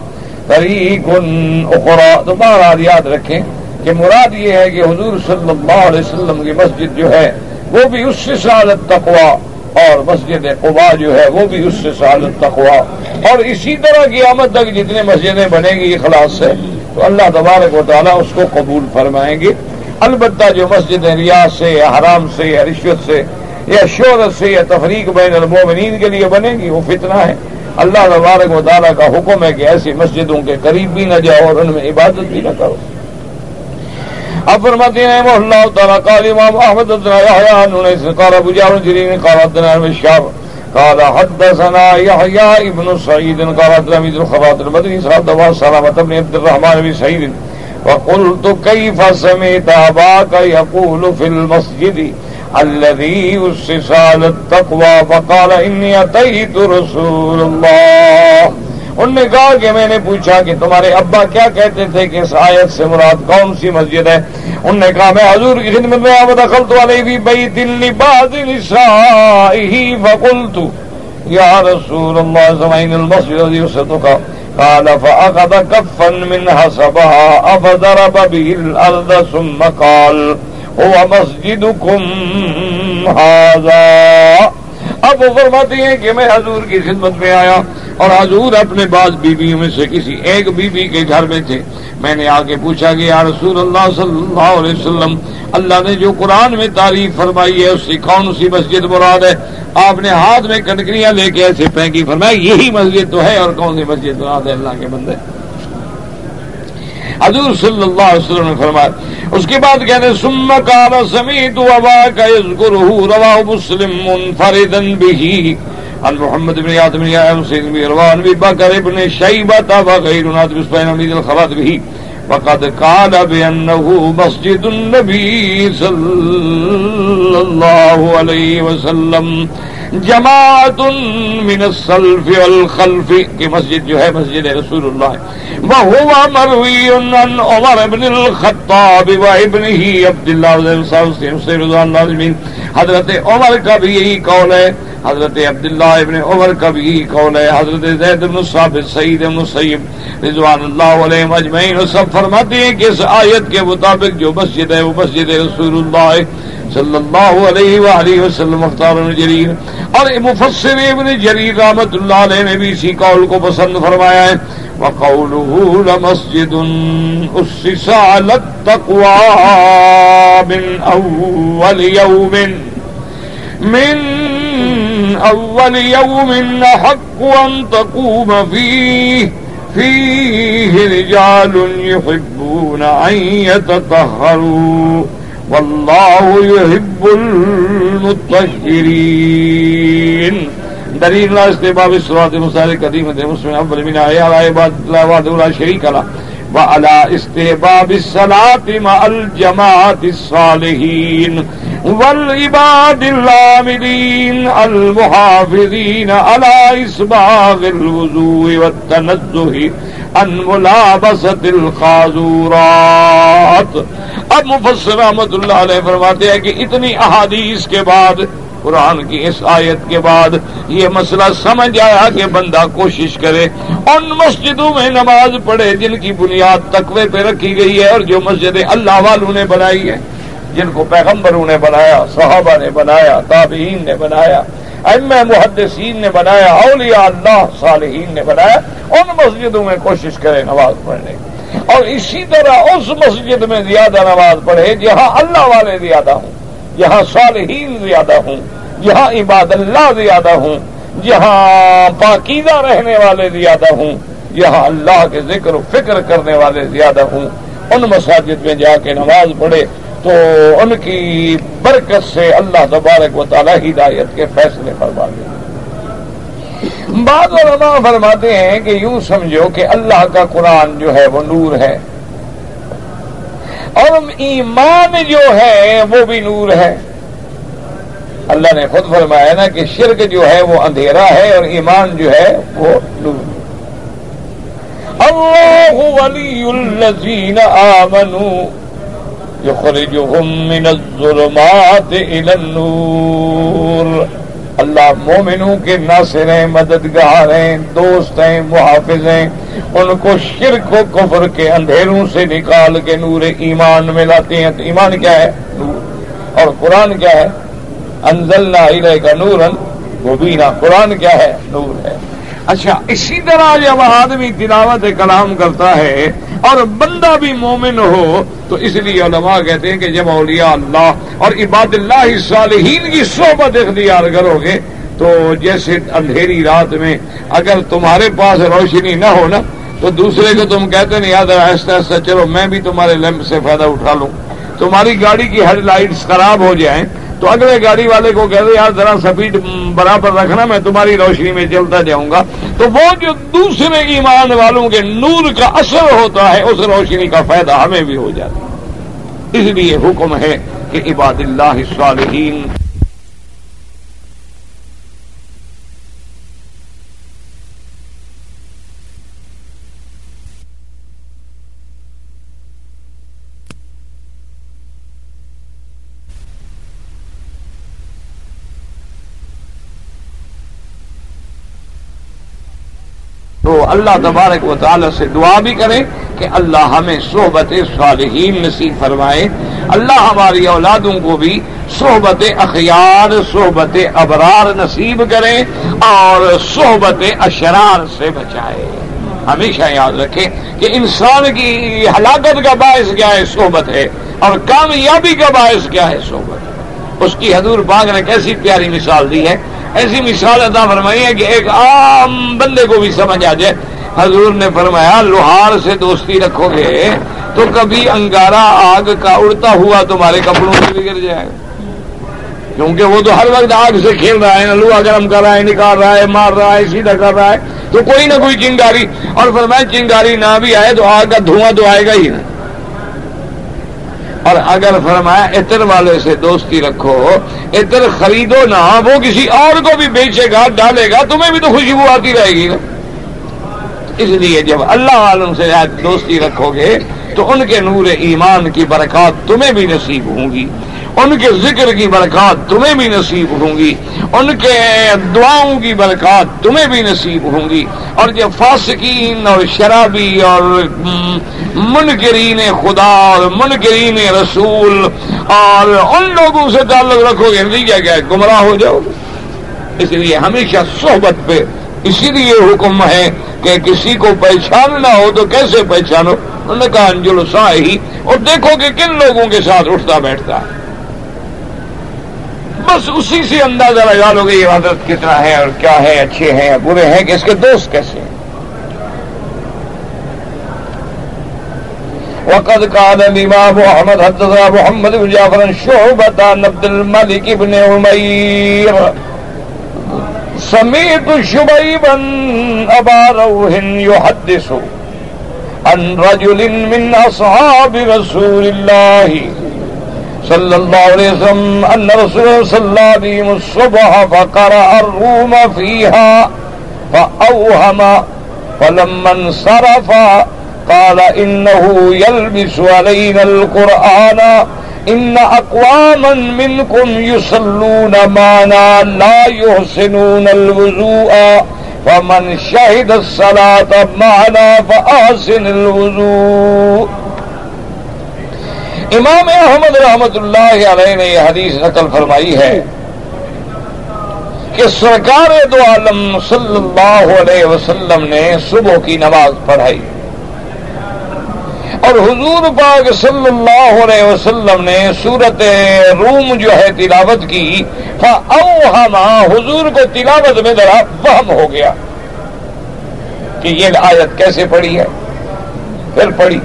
[SPEAKER 2] اخرا تو بہرحال یاد رکھیں۔ کہ مراد یہ ہے کہ حضور صلی اللہ علیہ وسلم کی مسجد جو ہے، وہ بھی اس سے سالت تقوا اور مسجد قبا جو ہے، وہ بھی اس سے سالت تقوا اور اسی طرح کی آمد تک جتنے مسجدیں بنیں گی، اخلاص سے، تو اللہ تبارک و تعالیٰ اس کو قبول فرمائیں گے۔ البتہ جو مسجدیں ریاض سے، یا حرام سے، یا رشوت سے، یا شہرت سے، یا تفریق بین المومنین کے لیے بنے گی، وہ فتنہ ہے۔ اللہ تبارک و تعالیٰ کا حکم ہے کہ ایسی مسجدوں کے قریب بھی نہ جاؤ اور ان میں عبادت بھی نہ کرو۔ اب فرماتے ہیں اللہ تعالیٰ قال امام احمد قال ابو جعفر جرير قال حدثنا الشعب قال حدثنا يحيى ابن سعيد قال تلميذ الخراط المدني صاحب دوا سلامة بن عبد الرحمن بن سعيد وقلت كيف سمعت أباك يقول في المسجد الذي أسس على التقوى، فقال إني أتيت رسول الله. ان نے کہا کہ میں نے پوچھا کہ تمہارے ابا کیا کہتے تھے کہ اس آیت سے مراد کون سی مسجد ہے؟ ان نے کہا، میں حضور کی خدمت میں آب دخل تو والے بھی بئی دلی باز فکل تو یا رسول اللہ، زمین المسجد کا قال فأخذ كفا من حسبها أفضرب به الأرض ثم قال، هو مسجدكم هذا؟ اب وہ فرماتی ہیں کہ میں حضور کی خدمت میں آیا۔ اور حضور اپنے بعض بیویوں میں سے کسی ایک بیوی کے گھر میں تھے۔ میں نے آگے پوچھا کہ یا رسول اللہ صلی اللہ علیہ وسلم، اللہ نے جو قرآن میں تعریف فرمائی ہے، اس کی کون سی مسجد مراد ہے؟ آپ نے ہاتھ میں کنکریاں لے کے ایسے پھینکی۔ فرمایا، یہی مسجد تو ہے اور کون سی مسجد مراد ہے؟ اللہ کے بندے۔ حضور صلی اللہ علیہ وسلم نے فرمایا، اس کے بعد کہتے سم کال سمیت وبا کا روا مسلم منفردن بھی عن محمد بن يعظم بن يعظم سيد بن روان بن بكر بن شيبة وغير نادر بن عميد الخلاط به وقد قال بأنه مسجد النبي صلى الله عليه وسلم جماعت من السلف والخلف کی مسجد جو ہے مسجد رسول اللہ وهو مروی عن عمر بن الخطاب وابنه عبد الله بن مسعود اللہ حضرت عمر کا بھی یہی قول ہے حضرت عبداللہ ابن عمر کا بھی قول ہے۔ حضرت زید بن ثابت سعید بن سید رضوان اللہ علیہ مجمعین سب فرماتے ہیں کہ اس آیت کے مطابق جو مسجد ہے، وہ مسجد رسول اللہ صلی اللہ علیہ وآلہ وسلم، مختار جریر۔ اور مفسر ابن جریر رحمت اللہ علیہ نے بھی اسی قول کو پسند فرمایا ہے۔ وقوله لمسجد اسس على التقوى من اول يوم، من اول يوم حق ان تقوم فيه. فيه رجال يحبون ان يتطهروا. والله يحب المطهرين. دلیل لا استباب الصراط المستقيم قديم مسلم اول من آية على عباد الله وحده لا شريك له وعلى استباب الصلاة مع الجماعة الصالحين والعباد العاملين المحافظين على إسباغ الوضوء والتنزه عن ملابسة الخازورات۔ اب مفسر رحمت اللہ علیہ فرماتے ہیں کہ اتنی احادیث کے بعد، قرآن کی اس آیت کے بعد یہ مسئلہ سمجھ آیا کہ بندہ کوشش کرے۔ ان مسجدوں میں نماز پڑھے جن کی بنیاد تقوی پہ رکھی گئی ہے اور جو مسجد اللہ والوں نے بنائی ہے جن کو پیغمبروں نے بنایا، صحابہ نے بنایا، تابعین نے بنایا ام محدثین نے بنایا، اولیاء اللہ صالحین نے بنایا، ان مسجدوں میں کوشش کرے نماز پڑھنے کی۔ اور اسی طرح اس مسجد میں زیادہ نماز پڑھے جہاں اللہ والے زیادہ ہوں، جہاں صالحین زیادہ ہوں، جہاں عباد اللہ زیادہ ہوں، جہاں پاکیزہ رہنے والے زیادہ ہوں، جہاں اللہ کے ذکر و فکر کرنے والے زیادہ ہوں، ان مساجد میں جا کے نماز پڑھے۔ تو ان کی برکت سے اللہ تبارک و تعالیٰ ہدایت کے فیصلے فرما دے بعض علماء فرماتے ہیں کہ یوں سمجھو کہ اللہ کا قرآن جو ہے وہ نور ہے۔ اور ایمان جو ہے وہ بھی نور ہے۔ اللہ نے خود فرمایا نا کہ شرک جو ہے وہ اندھیرا ہے اور ایمان جو ہے وہ نور اللہ ولی الذین آمنوا۔ یخرجهم من الظلمات الى النور۔ اللہ مومنوں کے ناصر ہیں مددگار ہیں دوست ہیں محافظ ہیں ان کو شرک و کفر کے اندھیروں سے نکال کے نور ایمان میں لاتے ہیں۔ تو ایمان کیا ہے؟ نور۔ اور قرآن کیا ہے؟ انزل نہ کا نور وہ بھی قرآن کیا ہے؟ نور ہے۔ اچھا اسی طرح جب آدمی تلاوت کلام کرتا ہے اور بندہ بھی مومن ہو، تو اس لیے علماء کہتے ہیں کہ جب اولیاء اللہ اور عباد اللہ صالحین کی صحبت اختیار کرو گے، تو جیسے اندھیری رات میں اگر تمہارے پاس روشنی نہ ہو نا، تو دوسرے کو تم کہتے نہیں یاد ایسا ایسا، چلو میں بھی تمہارے لیمپ سے فائدہ اٹھا لوں۔ تمہاری گاڑی کی ہیڈ لائٹس خراب ہو جائیں تو اگلے گاڑی والے کو کہتے یار ذرا سپیڈ برابر رکھنا، میں تمہاری روشنی میں چلتا جاؤں گا. تو وہ جو دوسرے ایمان والوں کے نور کا اثر ہوتا ہے، اس روشنی کا فائدہ ہمیں بھی ہو جاتا ہے۔ اس لیے حکم ہے کہ عباد اللہ الصالحین تو اللہ تبارک و تعالی سے دعا بھی کریں کہ اللہ ہمیں صحبت صالحین نصیب فرمائے۔ اللہ ہماری اولادوں کو بھی صحبت اخیار، صحبت ابرار نصیب کرے اور صحبت اشرار سے بچائے۔ ہمیشہ یاد رکھیں کہ انسان کی ہلاکت کا باعث کیا ہے صحبت ہے اور کامیابی کا باعث کیا ہے صحبت۔ ہے اس کی حضور باغ نے کیسی پیاری مثال دی ہے۔ ایسی مثال ادا فرمائی ہے کہ ایک عام بندے کو بھی سمجھ آ جائے۔ حضور نے فرمایا، لوہار سے دوستی رکھو گے تو کبھی انگارا آگ کا اڑتا ہوا تمہارے کپڑوں سے بگڑ جائے۔ گا کیونکہ وہ تو ہر وقت آگ سے کھیل رہا ہے لوہا گرم کر رہا ہے، نکال رہا ہے، مار رہا ہے، سیدھا کر رہا ہے، تو کوئی نہ کوئی چنگاری۔ اور فرمایا، چنگاری نہ بھی آئے تو آگ کا دھواں تو آئے گا ہی نا اور اگر فرمایا اتر والے سے دوستی رکھو، اتر خریدو نہ، وہ کسی اور کو بھی بیچے گا، ڈالے گا، تمہیں بھی تو خوشبو آتی رہے گی نا۔ اس لیے جب اللہ عالم سے دوستی رکھو گے، تو ان کے نور ایمان کی برکات تمہیں بھی نصیب ہوں گی۔ ان کے ذکر کی برکات تمہیں بھی نصیب ہوں گی ان کے دعاؤں کی برکات تمہیں بھی نصیب ہوں گی اور جب فاسقین اور شرابی اور منکرین خدا اور منکرین رسول، اور ان لوگوں سے تعلق رکھو گے۔ یعنی نتیجہ کیا گمراہ ہو جاؤ اس لیے ہمیشہ صحبت پہ اسی لیے حکم ہے کہ کسی کو پہچاننا ہو تو کیسے پہچانو؟ انہوں نے کہا انجل ہی اور دیکھو کہ کن لوگوں کے ساتھ اٹھتا بیٹھتا ہے۔ بس اسی سے اندازہ لگا لو گے یہ عادت کتنا ہے اور کیا ہے، اچھے ہیں، برے ہیں کہ اس کے دوست کیسے ہیں؟ وقد قال الامام احمد حدثنا محمد بن جعفر شعبة عن عبد الملك بن عمير. سمعت شبيبا ابا روح يحدث عن رجل من اصحاب رسول الله. صلى الله عليه وسلم أن رسول صلى عليه الصبح فقرأ الروم فيها فأوهم فلما انصرف قال إنه يلبس علينا القرآن إن أقواما منكم يصلون معنا لا يحسنون الوضوء فمن شهد الصلاة معنا فأحسن الوضوء. امام احمد رحمت اللہ علیہ نے یہ حدیث نقل فرمائی ہے کہ سرکار دو عالم صلی اللہ علیہ وسلم نے صبح کی نماز پڑھائی اور حضور پاک صلی اللہ علیہ وسلم نے سورت روم جو ہے تلاوت کی اوہما حضور کو تلاوت میں ذرا وہم ہو گیا کہ یہ آیت کیسے پڑھی ہے؟ پھر پڑھی۔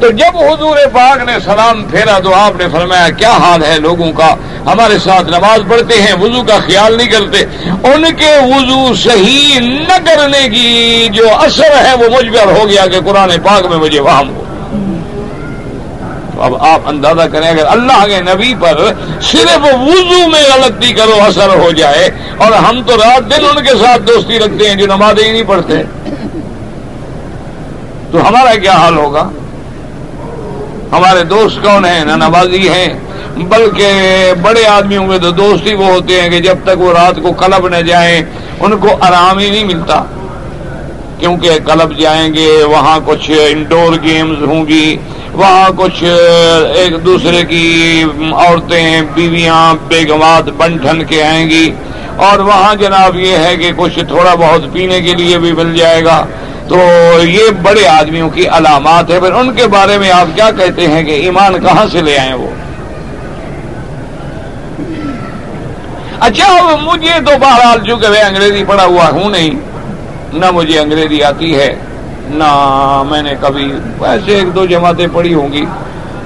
[SPEAKER 2] تو جب حضور پاک نے سلام پھیرا تو آپ نے فرمایا، کیا حال ہے لوگوں کا؟ ہمارے ساتھ نماز پڑھتے ہیں، وضو کا خیال نہیں کرتے۔ ان کے وضو صحیح نہ کرنے کی جو اثر ہے، وہ مجھ پر ہو گیا کہ قرآن پاک میں مجھے وہم ہو۔ اب آپ اندازہ کریں، اگر اللہ کے نبی پر صرف وضو میں غلطی کرو، اثر ہو جائے۔ اور ہم تو رات دن ان کے ساتھ دوستی رکھتے ہیں جو نمازیں ہی نہیں پڑھتے۔ تو ہمارا کیا حال ہوگا؟ ہمارے دوست کون ہیں؟ نہ نمازی ہیں۔ بلکہ بڑے آدمیوں کے تو دوست ہی وہ ہوتے ہیں کہ جب تک وہ رات کو کلب نہ جائیں، ان کو آرام ہی نہیں ملتا۔ کیونکہ کلب جائیں گے، وہاں کچھ انڈور گیمز ہوں گی، وہاں کچھ ایک دوسرے کی عورتیں، بیویاں، بیگمات بن ٹھن کے آئیں گی۔ اور وہاں جناب یہ ہے کہ کچھ تھوڑا بہت پینے کے لیے بھی مل جائے گا۔ تو یہ بڑے آدمیوں کی علامات ہے پھر ان کے بارے میں آپ کیا کہتے ہیں کہ ایمان کہاں سے لے آئے وہ؟ اچھا مجھے تو بہرحال چونکہ میں انگریزی پڑھا ہوا ہوں نہیں، نہ مجھے انگریزی آتی ہے، نہ میں نے کبھی ویسے ایک دو جماعتیں پڑھی ہوں گی۔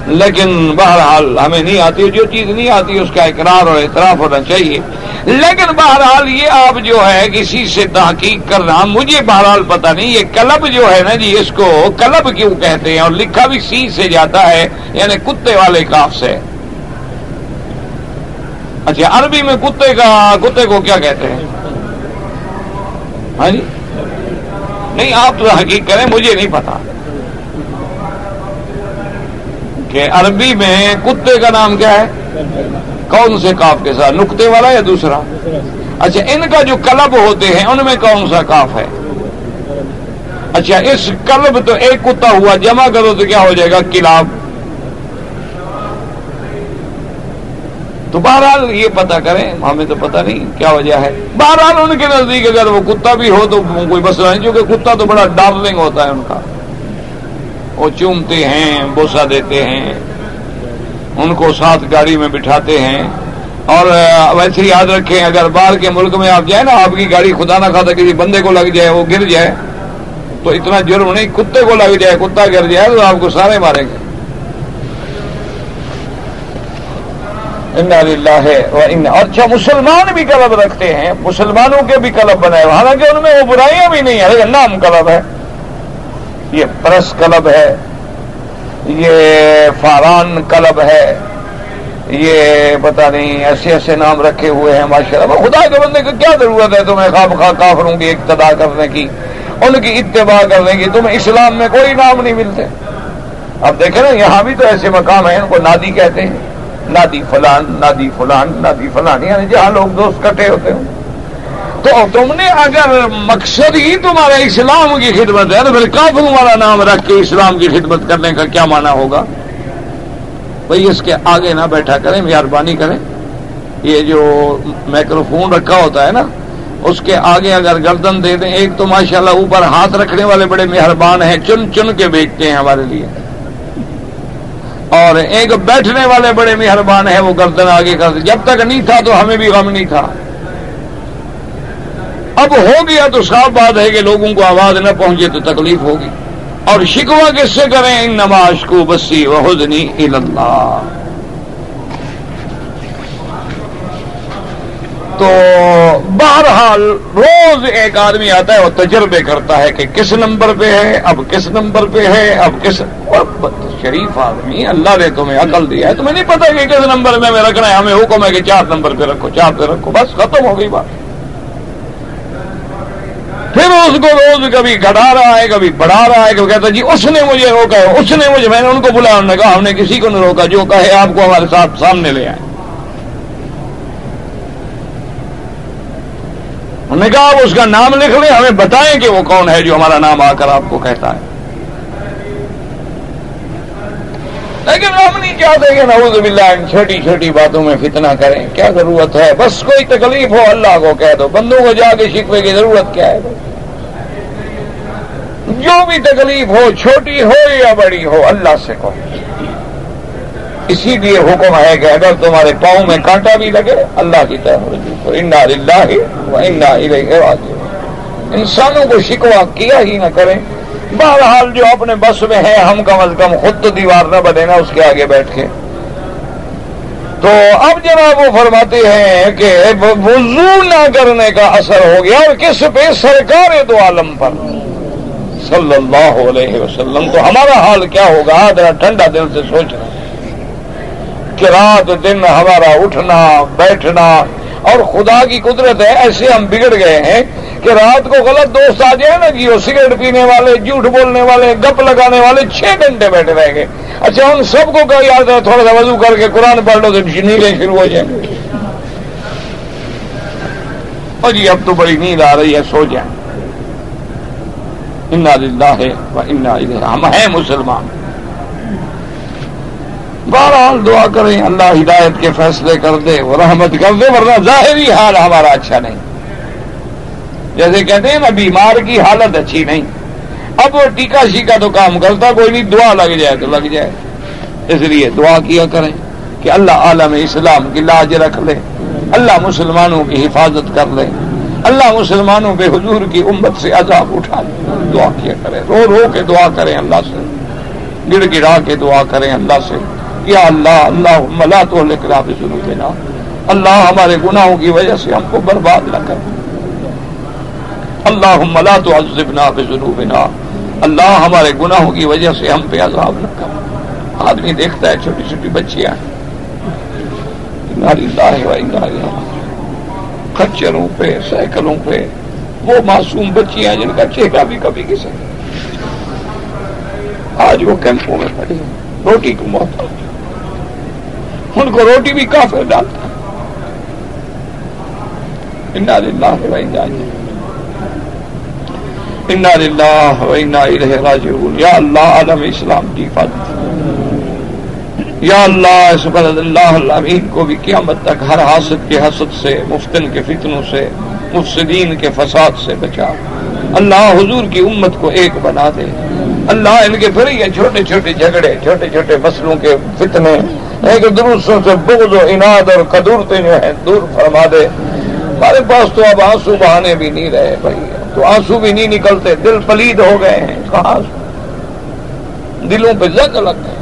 [SPEAKER 2] لیکن بہرحال ہمیں نہیں آتی جو چیز نہیں آتی اس کا اقرار اور اعتراف ہونا چاہیے۔ لیکن بہرحال یہ آپ جو ہے کسی سے تحقیق کرنا، مجھے بہرحال پتہ نہیں، یہ کلب جو ہے نا جی اس کو کلب کیوں کہتے ہیں؟ اور لکھا بھی سی سے جاتا ہے یعنی کتے والے کاف سے۔ اچھا عربی میں کتے کا، کتے کو کیا کہتے ہیں؟ ہاں جی؟ نہیں، آپ تو حقیق کریں، مجھے نہیں پتا کہ عربی میں کتے کا نام کیا ہے؟ کون سے کاف کے ساتھ؟ نقطے والا یا دوسرا؟ اچھا ان کا جو کلب ہوتے ہیں، ان میں کون سا کاف ہے؟ اچھا اس کلب تو ایک کتا ہوا، جمع کرو تو کیا ہو جائے گا؟ کلاب۔ تو بہرحال یہ پتا کریں، ہمیں تو پتا نہیں کیا وجہ ہے۔ بہرحال ان کے نزدیک اگر وہ کتا بھی ہو تو کوئی مسئلہ نہیں کیونکہ کتا تو بڑا ڈارلنگ ہوتا ہے ان کا۔ وہ چومتے ہیں بوسا دیتے ہیں، ان کو ساتھ گاڑی میں بٹھاتے ہیں۔ اور ویسے یاد رکھیں، اگر باہر کے ملک میں آپ جائیں نا، آپ کی گاڑی خدا نہ کھاتا کسی بندے کو لگ جائے، وہ گر جائے، تو اتنا جرم نہیں، کتے کو لگ جائے، کتا گر جائے، تو آپ کو سارے ماریں گے۔ ہے اچھا مسلمان بھی کلب رکھتے ہیں، مسلمانوں کے بھی کلب بنائے، حالانکہ ان میں وہ برائیاں بھی نہیں ہے نام کلب ہے یہ پرس کلب ہے، یہ فاران کلب ہے، یہ پتہ نہیں ایسے ایسے نام رکھے ہوئے ہیں ماشاء اللہ خدا کے بندے کو کیا ضرورت ہے تمہیں خواب خواہ کافروں کی اقتدا کرنے کی، ان کی اتباع کرنے کی، تمہیں اسلام میں کوئی نام نہیں ملتے۔ اب دیکھیں نا، یہاں بھی تو ایسے مقام ہیں، ان کو نادی کہتے ہیں۔ نادی فلان نادی فلان نادی فلان یعنی جہاں لوگ دوست کٹے ہوتے ہیں تو تم نے اگر مقصد ہی تمہارا اسلام کی خدمت ہے تو پھر کافروں والا نام رکھ کے اسلام کی خدمت کرنے کا کیا مانا ہوگا؟ بھائی اس کے آگے نہ بیٹھا کریں، مہربانی کریں۔ یہ جو مائکروفون رکھا ہوتا ہے نا، اس کے آگے اگر گردن دے دیں، ایک تو ماشاءاللہ اوپر ہاتھ رکھنے والے بڑے مہربان ہیں، چن چن کے بیچتے ہیں ہمارے لیے۔ اور ایک بیٹھنے والے بڑے مہربان ہیں، وہ گردن آگے کرتے جب تک نہیں تھا تو ہمیں بھی غم نہیں تھا۔ اب ہو گیا تو صاف بات ہے کہ لوگوں کو آواز نہ پہنچے تو تکلیف ہوگی۔ اور شکوا کس سے کریں؟ ان نماز کو بسی وحدنی اللہ تو بہرحال روز ایک آدمی آتا ہے وہ تجربے کرتا ہے کہ کس نمبر پہ ہے، اب کس نمبر پہ ہے، اب کس شریف آدمی، اللہ نے تمہیں عقل دیا ہے۔ تمہیں نہیں پتا کہ کس نمبر میں ہمیں رکھنا ہے، ہمیں حکم ہے کہ چار نمبر پہ رکھو، چار پہ رکھو، بس ختم ہو گئی بات۔ پھر اس کو روز کبھی گھٹا رہا ہے، کبھی بڑھا رہا ہے، کبھی کہتا جی اس نے مجھے روکا ہے، اس نے مجھے، میں نے ان کو بلایا، انہوں نے کہا، ہم نے کسی کو نہیں روکا، جو کہے آپ کو ہمارے ساتھ سامنے لے آئے۔ انہوں نے کہا آپ اس کا نام لکھ لیں، ہمیں بتائیں کہ وہ کون ہے جو ہمارا نام آ کر آپ کو کہتا ہے۔ لیکن ہم نہیں چاہتے کہ نعوذ باللہ ان چھوٹی چھوٹی باتوں میں فتنہ کریں۔ کیا ضرورت ہے؟ بس کوئی تکلیف ہو اللہ کو کہہ دو۔ بندوں کو جا کے شکوے کی ضرورت کیا ہے؟ جو بھی تکلیف ہو، چھوٹی ہو یا بڑی ہو، اللہ سے کہو۔ اسی لیے حکم ہے کہ اگر تمہارے پاؤں میں کانٹا بھی لگے، اللہ کی طرف انا انا انسانوں کو شکوا کیا ہی نہ کریں۔ بہرحال جو اپنے بس میں ہے، ہم کم از کم خود تو دیوار نہ بنے نا، اس کے آگے بیٹھ کے۔ تو اب جناب وہ فرماتے ہیں کہ وضو نہ کرنے کا اثر ہو گیا، اور کس پہ؟ سرکار دو عالم پر۔ صلی اللہ علیہ وسلم۔ تو ہمارا حال کیا ہوگا؟ ذرا ٹھنڈا دل سے سوچ۔ کہ رات دن ہمارا اٹھنا، بیٹھنا، اور خدا کی قدرت ہے، ایسے ہم بگڑ گئے ہیں۔ کہ رات کو غلط دوست آ جائے نا جی وہ سگریٹ پینے والے، جھوٹ بولنے والے، گپ لگانے والے چھ گھنٹے بیٹھے رہ گئے۔ اچھا ان سب کو کیا یاد ہے؟ تھوڑا سا وضو کر کے قرآن پڑھ لو تو نیلیں شروع ہو جائیں۔ اور جی اب تو بڑی نیند آ رہی ہے، سو جائیں۔ انا للہ ہے ہم ہیں مسلمان، بہرحال دعا کریں، اللہ ہدایت کے فیصلے کر دے، وہ رحمت کر دے، ورنہ ظاہری حال ہمارا اچھا نہیں۔ جیسے کہتے ہیں نا، بیمار کی حالت اچھی نہیں۔ اب وہ ٹیکا شیکا تو کام کرتا، کوئی نہیں، دعا لگ جائے تو لگ جائے۔ اس لیے دعا کیا کریں کہ اللہ عالم اسلام کی لاج رکھ لے، اللہ مسلمانوں کی حفاظت کر لے، اللہ مسلمانوں پہ حضور کی امت سے عذاب اٹھا لے۔ دعا کیا کرے رو رو کے دعا کریں اللہ سے، گڑ گڑا کے دعا کریں اللہ سے۔ یا اللہ اللہ ملا تو لکھنا بھی ضرور دینا اللہ ہمارے گناہوں کی وجہ سے ہم کو برباد نہ کر۔ اللہ ملا تو عزبنا بھی ضرور بنا اللہ ہمارے گناہوں کی وجہ سے ہم پہ عذاب نہ کر آدمی دیکھتا ہے چھوٹی چھوٹی بچیاں۔ کچروں پہ سائیکلوں پہ۔ وہ معصوم بچیاں جن کا چہرہ بھی کبھی کسی۔ آج وہ کیمپوں میں پڑی روٹی کو موت۔ ان کو روٹی بھی کافر ڈالتا۔ انا للہ انا للہ انا راجعون۔ یا اللہ، عالم اسلام کی حفاظت۔ یا اللہ، سبحان اللہ العالمین کو بھی قیامت تک ہر حاسد کے حسد سے مفتن کے فتنوں سے، مفسدین کے فساد سے بچا۔ اللہ حضور کی امت کو ایک بنا دے۔ اللہ ان کے پھر یہ چھوٹے چھوٹے جھگڑے، چھوٹے چھوٹے مسلوں کے فتنے، ایک درستوں سے بغض و اناد اور قدورتے جو ہیں دور فرما دے۔ ہمارے پاس تو اب آنسو بہانے بھی نہیں رہے بھائی۔ تو آنسو بھی نہیں نکلتے، دل پلید ہو گئے ہیں کہاں دلوں پہ زنگ لگ گئے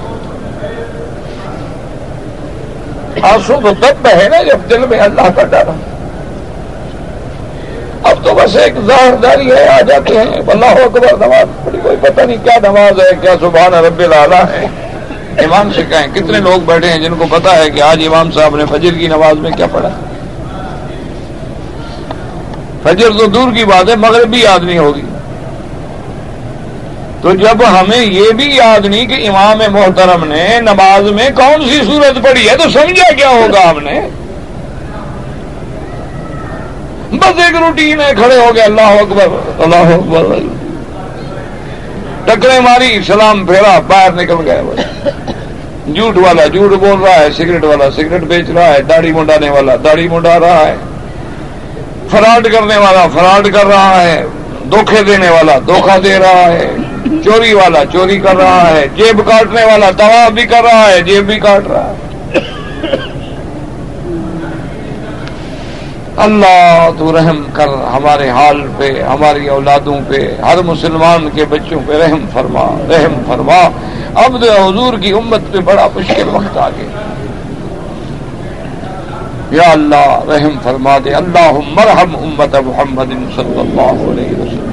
[SPEAKER 2] آنسو تو تب ہے نا جب دل میں اللہ کا ڈر۔ اب تو بس ایک ظاہر داری ہے، آ جاتے ہیں۔ اللہ اکبر، نماز بڑی کوئی پتہ نہیں کیا نماز ہے، کیا سبحان رب العلیٰ ہے۔ امام سے کہیں، کتنے لوگ بیٹھے ہیں جن کو پتا ہے کہ آج امام صاحب نے فجر کی نماز میں کیا پڑھا۔ فجر تو دور کی بات ہے مگر بھی آدمی ہوگی۔ تو جب ہمیں یہ بھی یاد نہیں کہ امام محترم نے نماز میں کون سی صورت پڑی ہے، تو سمجھا کیا ہوگا ہم نے؟ بس ایک روٹین ہے، کھڑے ہو گئے، اللہ اکبر اللہ اکبر۔ ٹکرے ماری، سلام پھیرا، باہر نکل گئے۔ جھوٹ والا جھوٹ بول رہا ہے، سگریٹ والا سگریٹ بیچ رہا ہے، داڑھی منڈانے والا داڑھی منڈا رہا ہے۔ فراڈ کرنے والا، فراڈ کر رہا ہے دھوکھے دینے والا دھوکھا دے رہا ہے، چوری والا، چوری کر رہا ہے، جیب کاٹنے والا طواف بھی کر رہا ہے، جیب بھی کاٹ رہا ہے۔ اللہ، تو رحم کر ہمارے حال پہ، ہماری اولادوں پہ، ہر مسلمان کے بچوں پہ رحم فرما رحم فرما۔ اب تو حضور کی امت پہ بڑا مشکل وقت آ گیا۔ یا اللہ رحم فرما دے۔ اللہ مرحم امت محمد صلی اللہ علیہ وسلم۔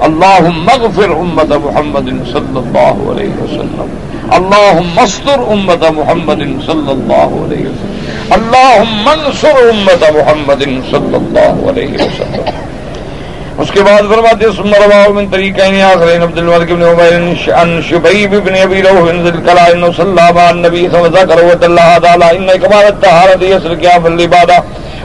[SPEAKER 2] اللہ مغفر امت محمد صلی اللہ علیہ وسلم۔ اللہ مستر امت محمد صلی اللہ علیہ وسلم۔ اللہ منصر امت محمد صلی اللہ علیہ وسلم۔ اس کے بعد فرماتے ہیں، ثم رواه من طريقين اخرين عبد الملك بن عمير عن شبيب بن ابي روح بن الكلا انه صلى مع النبي صلى الله عليه وسلم تعالى ان كمال الطهاره يسر قيام العباده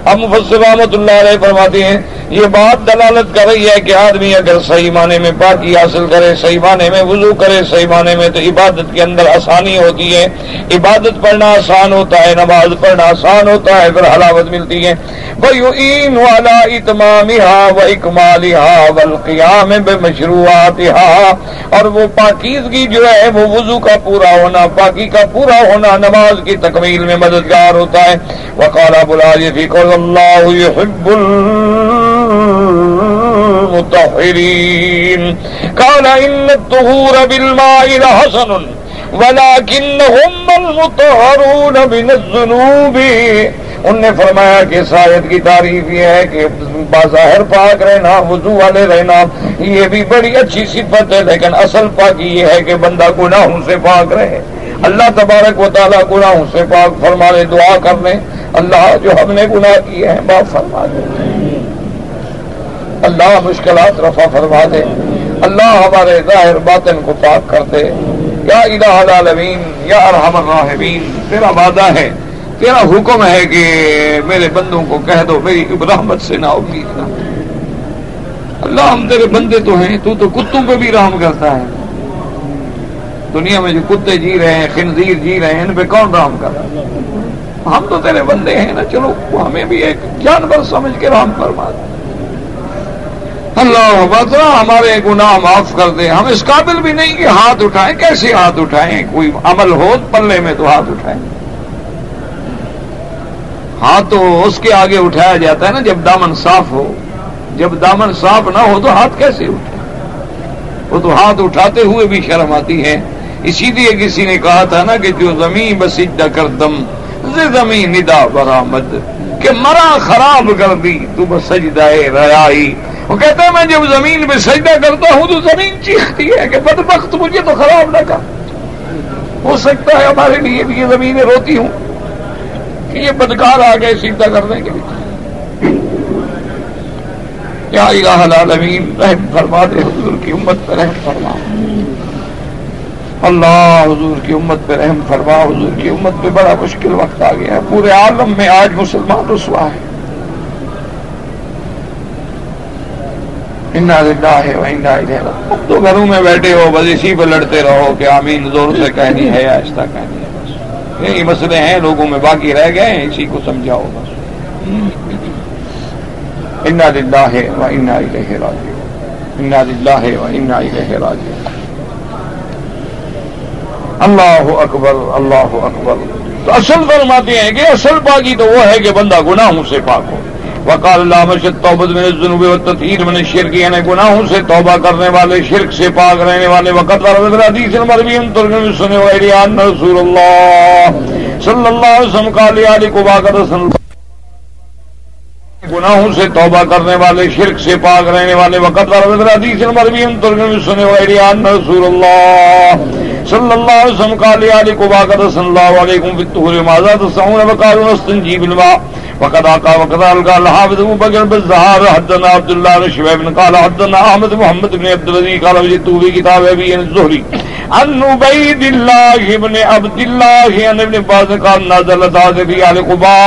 [SPEAKER 2] اب مفسر رحمت اللہ علیہ فرماتے ہیں، یہ بات دلالت کر رہی ہے کہ آدمی اگر صحیح معنی میں پاکی حاصل کرے، صحیح معنی میں وضو کرے، صحیح معنی میں تو عبادت کے اندر آسانی ہوتی ہے۔ عبادت پڑھنا آسان ہوتا ہے، نماز پڑھنا آسان ہوتا ہے، پھر حلاوت ملتی ہے۔ وَيُعِينُ عَلَىٰ إِتْمَامِهَا وَإِكْمَالِهَا وَالْقِيَامِ بِمَشْرُوعَاتِهَا۔ اور وہ پاکیزگی جو ہے، وہ وضو کا پورا ہونا، پاکی کا پورا ہونا نماز کی تکمیل میں مددگار ہوتا ہے۔ وقال ابو العاجی قول اللہ يحب المطهرين. قال ان الطهور بالماء لحسن، ولكنهم المطهرون من الذنوب. ان نے فرمایا کہ شاید کی تعریف یہ ہے کہ باظاہر پاک رہنا، وضو والے رہنا، یہ بھی بڑی اچھی صفت ہے، لیکن اصل پاک یہ ہے کہ بندہ گناہوں سے پاک رہے۔ اللہ تبارک و تعالیٰ گناہوں سے پاک فرما لے، دعا کرنے اللہ جو ہم نے گناہ کیے ہیں باپ فرما دے۔ اللہ مشکلات رفع فرما دے۔ اللہ ہمارے ظاہر باطن کو پاک کر دے۔ یا الہ العالمین، یا ارحم الراحمین، تیرا وعدہ ہے، تیرا حکم ہے کہ میرے بندوں کو کہہ دو، میری رحمت سے نہ امید نہ اللہ ہم تیرے بندے تو ہیں، تو تو کتوں پہ بھی رحم کرتا ہے۔ دنیا میں جو کتے جی رہے ہیں، خنزیر جی رہے ہیں، ان پہ کون رحم کر رہا ہم تو تیرے بندے ہیں نا، چلو ہمیں بھی ایک جانور سمجھ کے رحم فرما دیں اللہ بترا ہمارے گناہ معاف کر دے۔ ہم اس قابل بھی نہیں کہ ہاتھ اٹھائیں۔ کیسے ہاتھ اٹھائیں؟ کوئی عمل ہو پلے میں تو ہاتھ اٹھائیں۔ ہاتھ تو اس کے آگے اٹھایا جاتا ہے نا، جب دامن صاف ہو۔ جب دامن صاف نہ ہو تو ہاتھ کیسے اٹھے؟ وہ تو ہاتھ اٹھاتے ہوئے بھی شرم آتی ہے۔ اسی لیے کسی نے کہا تھا نا کہ جو زمین بسیدہ کر دم زمین ندا برآمد، کہ مرا خراب کر دی تو بس سجدہ ریائی وہ کہتا ہے، میں جب زمین پہ سجدہ کرتا ہوں، تو زمین چیختی ہے کہ بد وقت مجھے تو خراب نہ کر۔ ہو سکتا ہے ہمارے لیے بھی یہ زمینیں روتی ہوں، کہ یہ بدکار آ گئے سیدھا کرنے کے لیے۔ یا الہ العالمین، رحم فرما دے، حضور کی امت پہ رحم فرما۔ اللہ حضور کی امت پہ رحم فرما، حضور کی امت پہ بڑا مشکل وقت آ گیا ہے۔ پورے عالم میں آج مسلمان رسوا ہے۔ تو گھروں میں بیٹھے ہو بس اسی پہ لڑتے رہو کہ آمین، زور سے کہنی ہے یا آہستہ کہنی ہے، بس۔ یہی مسئلے ہیں، لوگوں میں باقی رہ گئے ہیں، اسی کو سمجھاؤ، بس۔ انا دلہ ہے وہ انا الیہ راجی انا دلہ ہے وہ انا الیہ راجی اللہ اکبر اللہ اکبر۔ تو اصل فرماتے ہیں کہ اصل پاکی تو وہ ہے کہ بندہ گناہوں سے پاک ہو۔ وقال اللہ مشد توبت میں الذنوب والتطہیر من الشرک یعنی گناہوں سے توبہ کرنے والے، شرک سے پاک رہنے والے۔ وقت حدیث المربی ترجمہ سنے غیر ان رسول اللہ صلی اللہ علیہ وسلم قال علی قبا کا رسول گناہوں سے توبہ کرنے والے، شرک سے پاک رہنے والے۔ وقت حدیث المربی ترجمہ سنے غیر ان رسول اللہ صلی اللہ علیہ وسلم قال علی قبا کا رسول اللہ علیکم بالطهور ماذا تسعون وقالوا نستنجيب الماء. وقد آقا وقد آلقا. الحافظ ابو بکر بالزہار حدنا عبداللہ رشوہ بن شعيب قال حدنا احمد محمد بن عبدالعزی قال وجدتو بھی کتاب ابی الزہری ان عبید اللہ ابن عبداللہ ان ابن باز قال نازل داز فی آل قبا.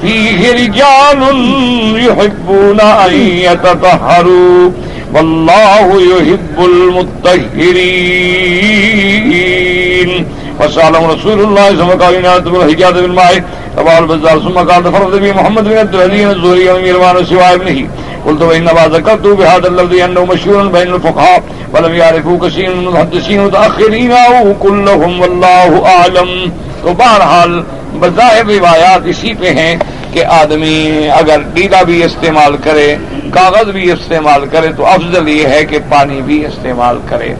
[SPEAKER 2] فیہ رجال يحبون ان يتطہروا واللہ يحب المتطہرین وسالم رسول اللہ صلی اللہ علیہ وسلم حجاد بالماء تبع البزار ثم قال فرض بي محمد بن عبد العلي الزهري امير وان سوى ابنه. قلت وانما ذكرت بهذا اللفظ انه مشهور بين الفقهاء. ولم يعرفوا كثير من المحدثين متاخرين او كلهم والله اعلم تو بہرحال بظاہر روایات اسی پہ ہیں کہ آدمی اگر ڈیلا بھی استعمال کرے کاغذ بھی استعمال کرے تو افضل یہ ہے کہ پانی بھی استعمال کرے۔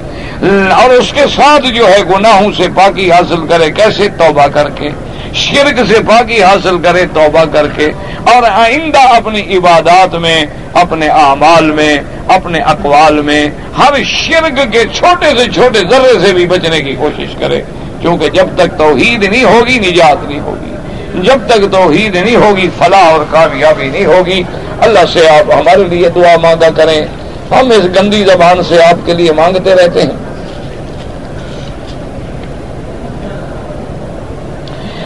[SPEAKER 2] اور اس کے ساتھ جو ہے گناہوں سے پاکی حاصل کرے، کیسے توبہ کر کے؟ شرک سے پاکی حاصل کرے، توبہ کر کے۔ اور آئندہ اپنی عبادات میں، اپنے اعمال میں، اپنے اقوال میں ہر شرک کے چھوٹے سے چھوٹے ذرے سے بھی بچنے کی کوشش کرے۔ کیونکہ جب تک توحید نہیں ہوگی، نجات نہیں ہوگی۔ جب تک توحید نہیں ہوگی، فلاح اور کامیابی نہیں ہوگی، اللہ سے آپ ہمارے لیے دعا مانگا کریں۔ ہم اس گندی زبان سے آپ کے لیے مانگتے رہتے ہیں۔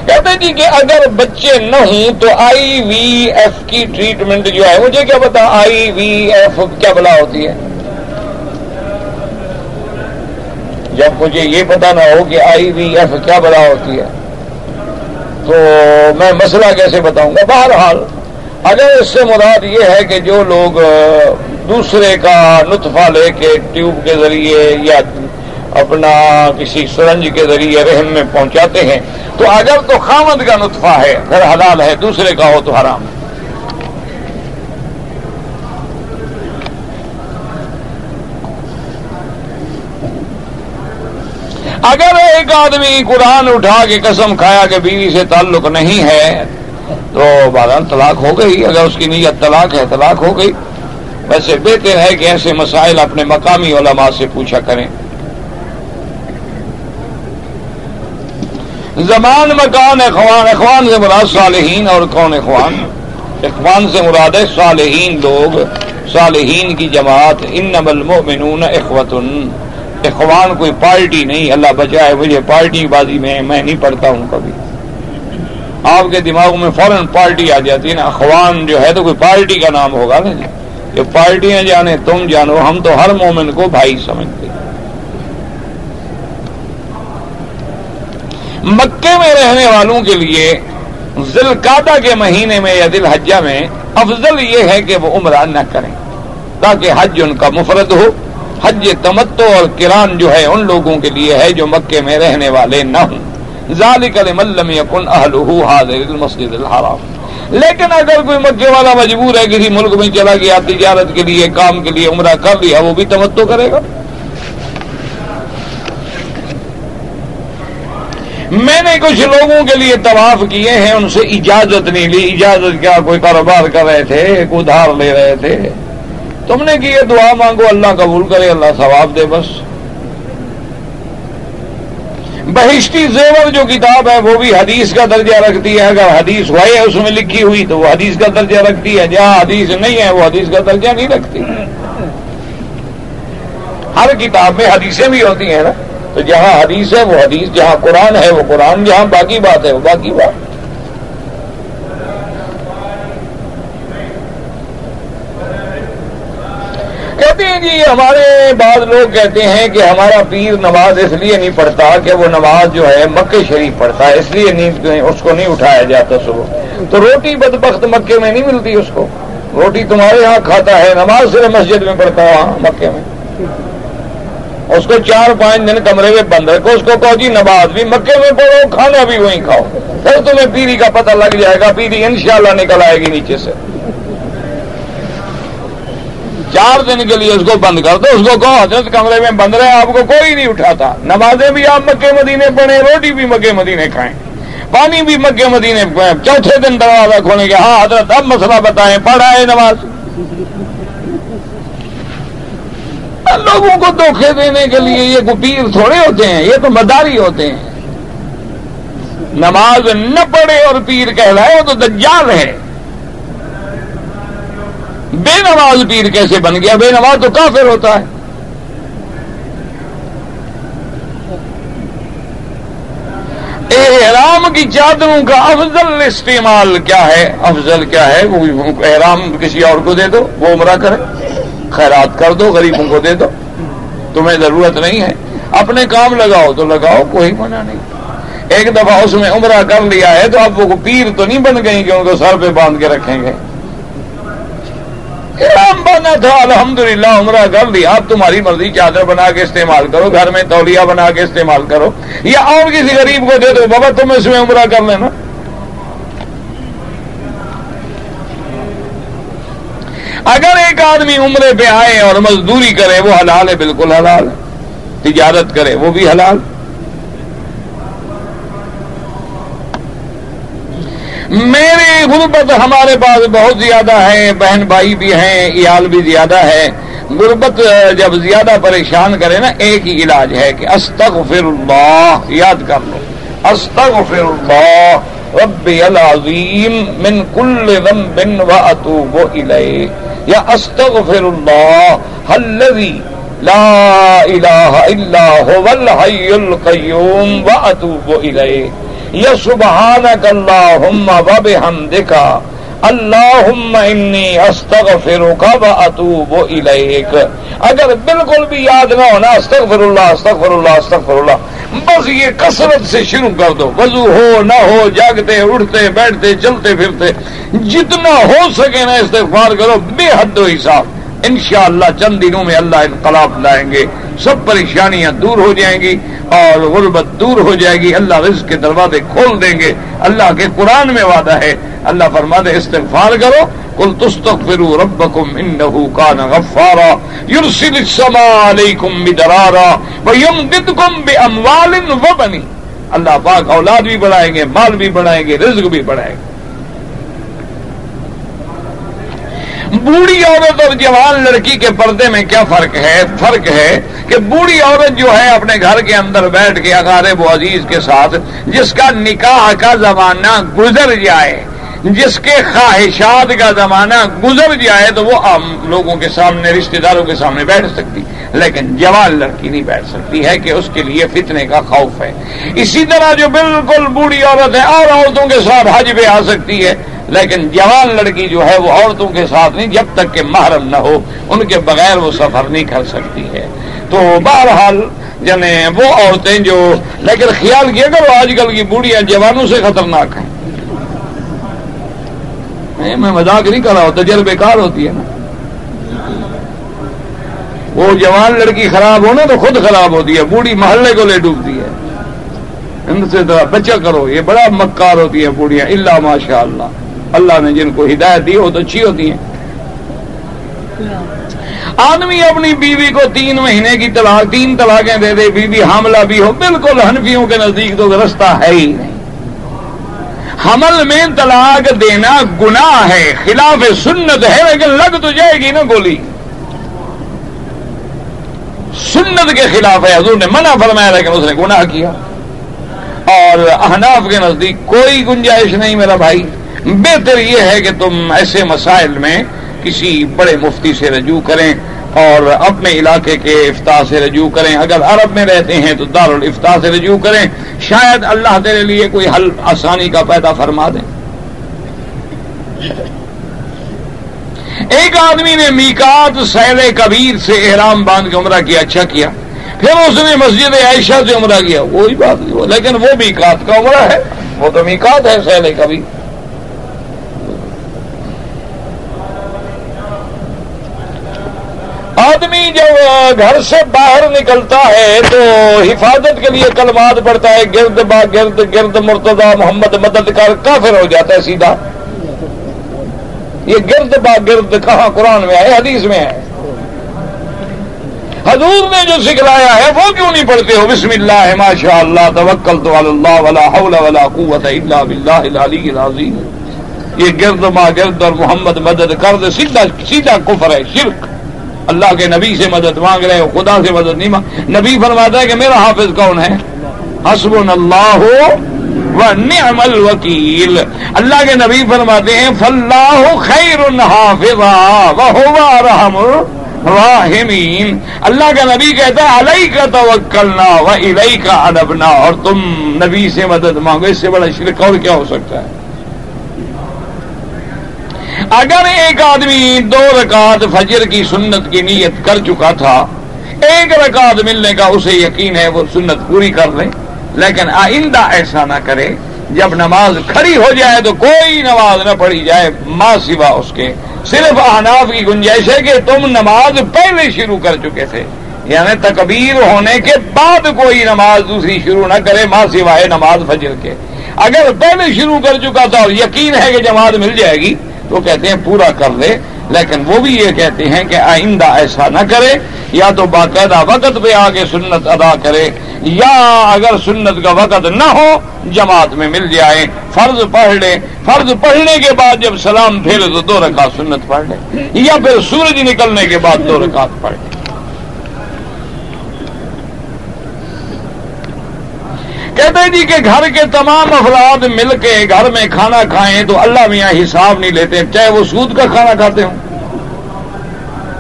[SPEAKER 2] کہتے جی کہ اگر بچے نہ ہوں تو آئی وی ایف کی ٹریٹمنٹ جو ہے، مجھے کیا پتا آئی وی ایف کیا بلا ہوتی ہے؟ جب مجھے یہ پتا نہ ہو کہ آئی وی ایف کیا بلا ہوتی ہے۔ تو میں مسئلہ کیسے بتاؤں گا؟ بہرحال، اگر اس سے مراد یہ ہے کہ جو لوگ دوسرے کا نطفہ لے کے ٹیوب کے ذریعے یا اپنا کسی سرنج کے ذریعے رحم میں پہنچاتے ہیں، تو اگر تو خامد کا نطفہ ہے، اگر حلال ہے، دوسرے کا ہو تو حرام ہے اگر ایک آدمی قرآن اٹھا کے قسم کھایا کہ بیوی سے تعلق نہیں ہے، تو بادل طلاق ہو گئی۔ اگر اس کی نیت طلاق ہے، طلاق ہو گئی۔ ویسے بہتر ہے کہ ایسے مسائل اپنے مقامی علماء سے پوچھا کریں۔ زمان مکان، اخوان۔ اخوان سے مراد صالحین اور کون اخوان؟ اخوان سے مراد ہے صالحین لوگ۔ صالحین کی جماعت۔ ان نبل اخوتن اخوان کوئی پارٹی نہیں، اللہ بچائے مجھے پارٹی بازی میں میں نہیں پڑھتا ہوں کبھی۔ آپ کے دماغ میں فوراً پارٹی آ جاتی ہے نا، اخوان جو ہے تو کوئی پارٹی کا نام ہوگا نا جی۔ یہ پارٹیاں جانے، تم جانو، ہم تو ہر مومن کو بھائی سمجھتے مکے میں رہنے والوں کے لیے ذل کے مہینے میں یا دل حجہ میں افضل یہ ہے کہ وہ عمرہ نہ کریں، تاکہ حج ان کا مفرد ہو۔ حج تمتو اور کران جو ہے ان لوگوں کے لیے ہے جو مکے میں رہنے والے نہ ہوں۔ ذالک لمن یکن اہلہ حاضر المسجد الحرام۔ لیکن اگر کوئی مکے والا مجبور ہے، کسی ملک میں چلا گیا، تجارت کے لیے، کام کے لیے، عمرہ کر لیا، وہ بھی تمتو کرے گا۔ میں نے کچھ لوگوں کے لیے طواف کیے ہیں، ان سے اجازت نہیں لی۔ اجازت کیا؟ کوئی کاروبار کر رہے تھے ادھار لے رہے تھے۔ تم نے کی دعا مانگو، اللہ قبول کرے، اللہ ثواب دے، بس۔ بہشتی زیور جو کتاب ہے، وہ بھی حدیث کا درجہ رکھتی ہے۔ اگر حدیث ہوئے، اس میں لکھی ہوئی، تو وہ حدیث کا درجہ رکھتی ہے۔ جہاں حدیث نہیں ہے، وہ حدیث کا درجہ نہیں رکھتی۔ ہر کتاب میں حدیثیں بھی ہوتی ہیں نا۔ تو جہاں حدیث ہے، وہ حدیث، جہاں قرآن ہے، وہ قرآن، جہاں باقی بات ہے، وہ باقی بات کہتے ہیں جی ہمارے بعض لوگ کہتے ہیں کہ ہمارا پیر نماز اس لیے نہیں پڑھتا کہ وہ نماز جو ہے مکے شریف پڑھتا ہے، اس لیے نہیں، اس کو نہیں اٹھایا جاتا صبح۔ تو روٹی بدبخت مکے میں نہیں ملتی اس کو۔ روٹی تمہارے یہاں کھاتا ہے، نماز صرف مسجد میں پڑھتا ہے، وہاں مکے میں۔ اس کو چار پانچ دن کمرے میں بند رکھو، اس کو کہو جی نماز بھی مکے میں پڑھو، کھانا بھی وہیں کھاؤ۔ پھر تمہیں پیری کا پتہ لگ جائے گا، پیری انشاءاللہ نکل آئے گی نیچے سے۔ چار دن کے لیے اس کو بند کر دو، اس کو کہو، حضرت کمرے میں بند رہے، آپ کو کوئی نہیں اٹھاتا۔ نمازیں بھی آپ مکے مدینے پڑھیں، روٹی بھی مکے مدینے کھائیں، پانی بھی مکے مدینے چوتھے دن دروازہ کھولیں گے ہاں حضرت، اب مسئلہ بتائیں پڑھائے نماز۔ لوگوں کو دھوکے دینے کے لیے یہ پیر تھوڑے ہوتے ہیں، یہ تو مداری ہوتے ہیں۔ نماز نہ پڑھے اور پیر کہلائے، وہ تو دجال ہے۔ بے نماز پیر کیسے بن گیا؟ بے نماز تو کافر ہوتا ہے۔ احرام کی چادروں کا افضل استعمال کیا ہے؟ افضل کیا ہے؟ وہ احرام کسی اور کو دے دو، وہ عمرہ کرے۔ خیرات کر دو، غریبوں کو دے دو۔ تمہیں ضرورت نہیں ہے۔ اپنے کام لگاؤ تو لگاؤ، کوئی منع نہیں۔ ایک دفعہ اس میں عمرہ کر لیا ہے تو اب وہ پیر تو نہیں بن گئی کہ ان کو سر پہ باندھ کے رکھیں گے۔ بنا تھا الحمد للہ عمرہ کر لیا اب تمہاری مرضی چادر بنا کے استعمال کرو، گھر میں تولیہ بنا کے استعمال کرو۔ یا اور کسی غریب کو دے دو، بابا تم اس میں عمرہ کر لینا۔ اگر ایک آدمی عمرے پہ آئے اور مزدوری کرے، وہ حلال ہے، بالکل حلال۔ ہے تجارت کرے، وہ بھی حلال۔ میری غربت ہمارے پاس بہت زیادہ ہے بہن بھائی بھی ہیں ایال بھی زیادہ ہے غربت جب زیادہ پریشان کرے نا، ایک ہی علاج ہے کہ استغفر اللہ، یاد کر لو۔ استغفر اللہ رب العظیم، من کل ذنب و اتوب الیہ۔ یا استغفر اللہ الذي لا الہ الا هو، الحی القیوم و اتوب الیہ۔ یا سبحانک اللہم و بحمدکا اللہم انی استغفرک و اتوب الیک۔ اگر بالکل بھی یاد نہ ہونا استغفر اللہ استغفر اللہ استغفر اللہ بس یہ کثرت سے شروع کر دو۔ وضو ہو، نہ ہو، جاگتے، اٹھتے، بیٹھتے، چلتے پھرتے، جتنا ہو سکے نا استغفار کرو، بے حد و حساب۔ انشاءاللہ چند دنوں میں اللہ انقلاب لائیں گے۔ سب پریشانیاں دور ہو جائیں گی اور غربت دور ہو جائے گی۔ اللہ رزق کے دروازے کھول دیں گے۔ اللہ کے قرآن میں وعدہ ہے۔ اللہ فرما دے استغفار کرو۔ کل تستغفروا ربکم انہو کان غفارا۔ یرسل السماء علیکم بدرارا ویمددکم باموال وبنی اللہ پاک اولاد بھی بڑھائیں گے، مال بھی بڑھائیں گے، رزق بھی بڑھائیں گے۔ بوڑھی عورت اور جوان لڑکی کے پردے میں کیا فرق ہے؟ فرق ہے کہ بوڑھی عورت جو ہے اپنے گھر کے اندر بیٹھ کے اقارب و عزیز کے ساتھ، جس کا نکاح کا زمانہ گزر جائے۔ جس کے خواہشات کا زمانہ گزر جائے تو وہ عام لوگوں کے سامنے، رشتہ داروں کے سامنے بیٹھ سکتی۔ لیکن جوان لڑکی نہیں بیٹھ سکتی، ہے کہ اس کے لیے فتنے کا خوف ہے۔ اسی طرح جو بالکل بوڑھی عورت ہے، اور عورتوں کے ساتھ حج پہ آ سکتی ہے۔ لیکن جوان لڑکی جو ہے، وہ عورتوں کے ساتھ نہیں، جب تک کہ محرم نہ ہو، ان کے بغیر وہ سفر نہیں کر سکتی ہے۔ تو بہرحال یعنی وہ عورتیں جو، لیکن خیال کیا کرو، آج کل کی بوڑھیاں جوانوں سے خطرناک ہیں۔ میں مذاق نہیں کر رہا ہوں، تجربے کار ہوتی ہے نا۔ وہ جوان لڑکی خراب ہو نا تو خود خراب ہوتی ہے، بوڑھی محلے کو لے ڈوبتی ہے۔ ان سے بچا کرو، یہ بڑا مکار ہوتی ہے بوڑھیاں اللہ ماشاء اللہ اللہ نے جن کو ہدایت دی، وہ تو اچھی ہوتی ہیں۔ آدمی اپنی بیوی کو تین مہینے کی طلاق، تین طلاقیں دے دے، بیوی حاملہ بھی ہو، بالکل ہنفیوں کے نزدیک تو رستہ ہے ہی نہیں۔ حمل میں طلاق دینا گناہ ہے، خلاف سنت ہے، لیکن لگ تو جائے گی نا گولی۔ سنت کے خلاف ہے، حضور نے منع فرمایا، لیکن اس نے گناہ کیا۔ اور احناف کے نزدیک کوئی گنجائش نہیں، میرا بھائی۔ بہتر یہ ہے کہ تم ایسے مسائل میں کسی بڑے مفتی سے رجوع کریں۔ اور اپنے علاقے کے افتا سے رجوع کریں۔ اگر عرب میں رہتے ہیں تو دار الفتا سے رجوع کریں۔ شاید اللہ تیرے لیے کوئی حل آسانی کا پیدا فرما دیں ایک آدمی نے میکات سیل کبیر سے احرام باندھ کے عمرہ کیا اچھا کیا۔ پھر اس نے مسجد عائشہ سے عمرہ کیا۔ وہی بات نہیں لیکن وہ میکات کا عمرہ ہے۔ وہ تو میکات ہے سیل کبیر آدمی جب گھر سے باہر نکلتا ہے تو حفاظت کے لیے کلمات پڑتا ہے، گرد با گرد گرد مرتضی محمد مدد کر، کافر ہو جاتا ہے سیدھا۔ یہ گرد با گرد کہاں قرآن میں ہے حدیث میں ہے حضور نے جو سکھلایا ہے، وہ کیوں نہیں پڑھتے ہو؟ بسم اللہ ماشاء اللہ توکل تو اللہ، ولا حول ولا قوت الا باللہ العلی العظیم۔ یہ گرد با گرد اور محمد مدد کر سیدھا سیدھا کفر ہے، شرک۔ اللہ کے نبی سے مدد مانگ رہے ہو، خدا سے مدد نہیں مانگ نبی فرماتا ہے کہ میرا حافظ کون ہے؟ حسب اللہ ہو نعم الوکیل۔ اللہ کے نبی فرماتے ہیں فلاح خیر رحم راہمین اللہ کا نبی کہتا ہے علیہ کا توکلنا و الہی کا ادبنا اور تم نبی سے مدد مانگو، اس سے بڑا شرک اور کیا ہو سکتا ہے؟ اگر ایک آدمی دو رکعت فجر کی سنت کی نیت کر چکا تھا، ایک رکعت ملنے کا اسے یقین ہے، وہ سنت پوری کر لے۔ لیکن آئندہ ایسا نہ کرے، جب نماز کھڑی ہو جائے تو کوئی نماز نہ پڑھی جائے ماں سوا اس کے۔ صرف احناف کی گنجائش ہے کہ تم نماز پہلے شروع کر چکے تھے۔ یعنی تکبیر ہونے کے بعد کوئی نماز دوسری شروع نہ کرے ماں سوائے نماز فجر کے۔ اگر پہلے شروع کر چکا تھا اور یقین ہے کہ جماعت مل جائے گی تو کہتے ہیں پورا کر لے، لیکن وہ بھی یہ کہتے ہیں کہ آئندہ ایسا نہ کرے، یا تو باقاعدہ وقت پہ آگے سنت ادا کرے، یا اگر سنت کا وقت نہ ہو، جماعت میں مل جائے، فرض پڑھ لے۔ فرض پڑھنے کے بعد جب سلام پھیرے تو دو رکعت سنت پڑھ لے، یا پھر سورج نکلنے کے بعد دو رکعت پڑھ لے۔ کہتے جی کہ گھر کے تمام افراد مل کے گھر میں کھانا کھائیں تو اللہ میاں حساب نہیں لیتے، چاہے وہ سود کا کھانا کھاتے ہوں۔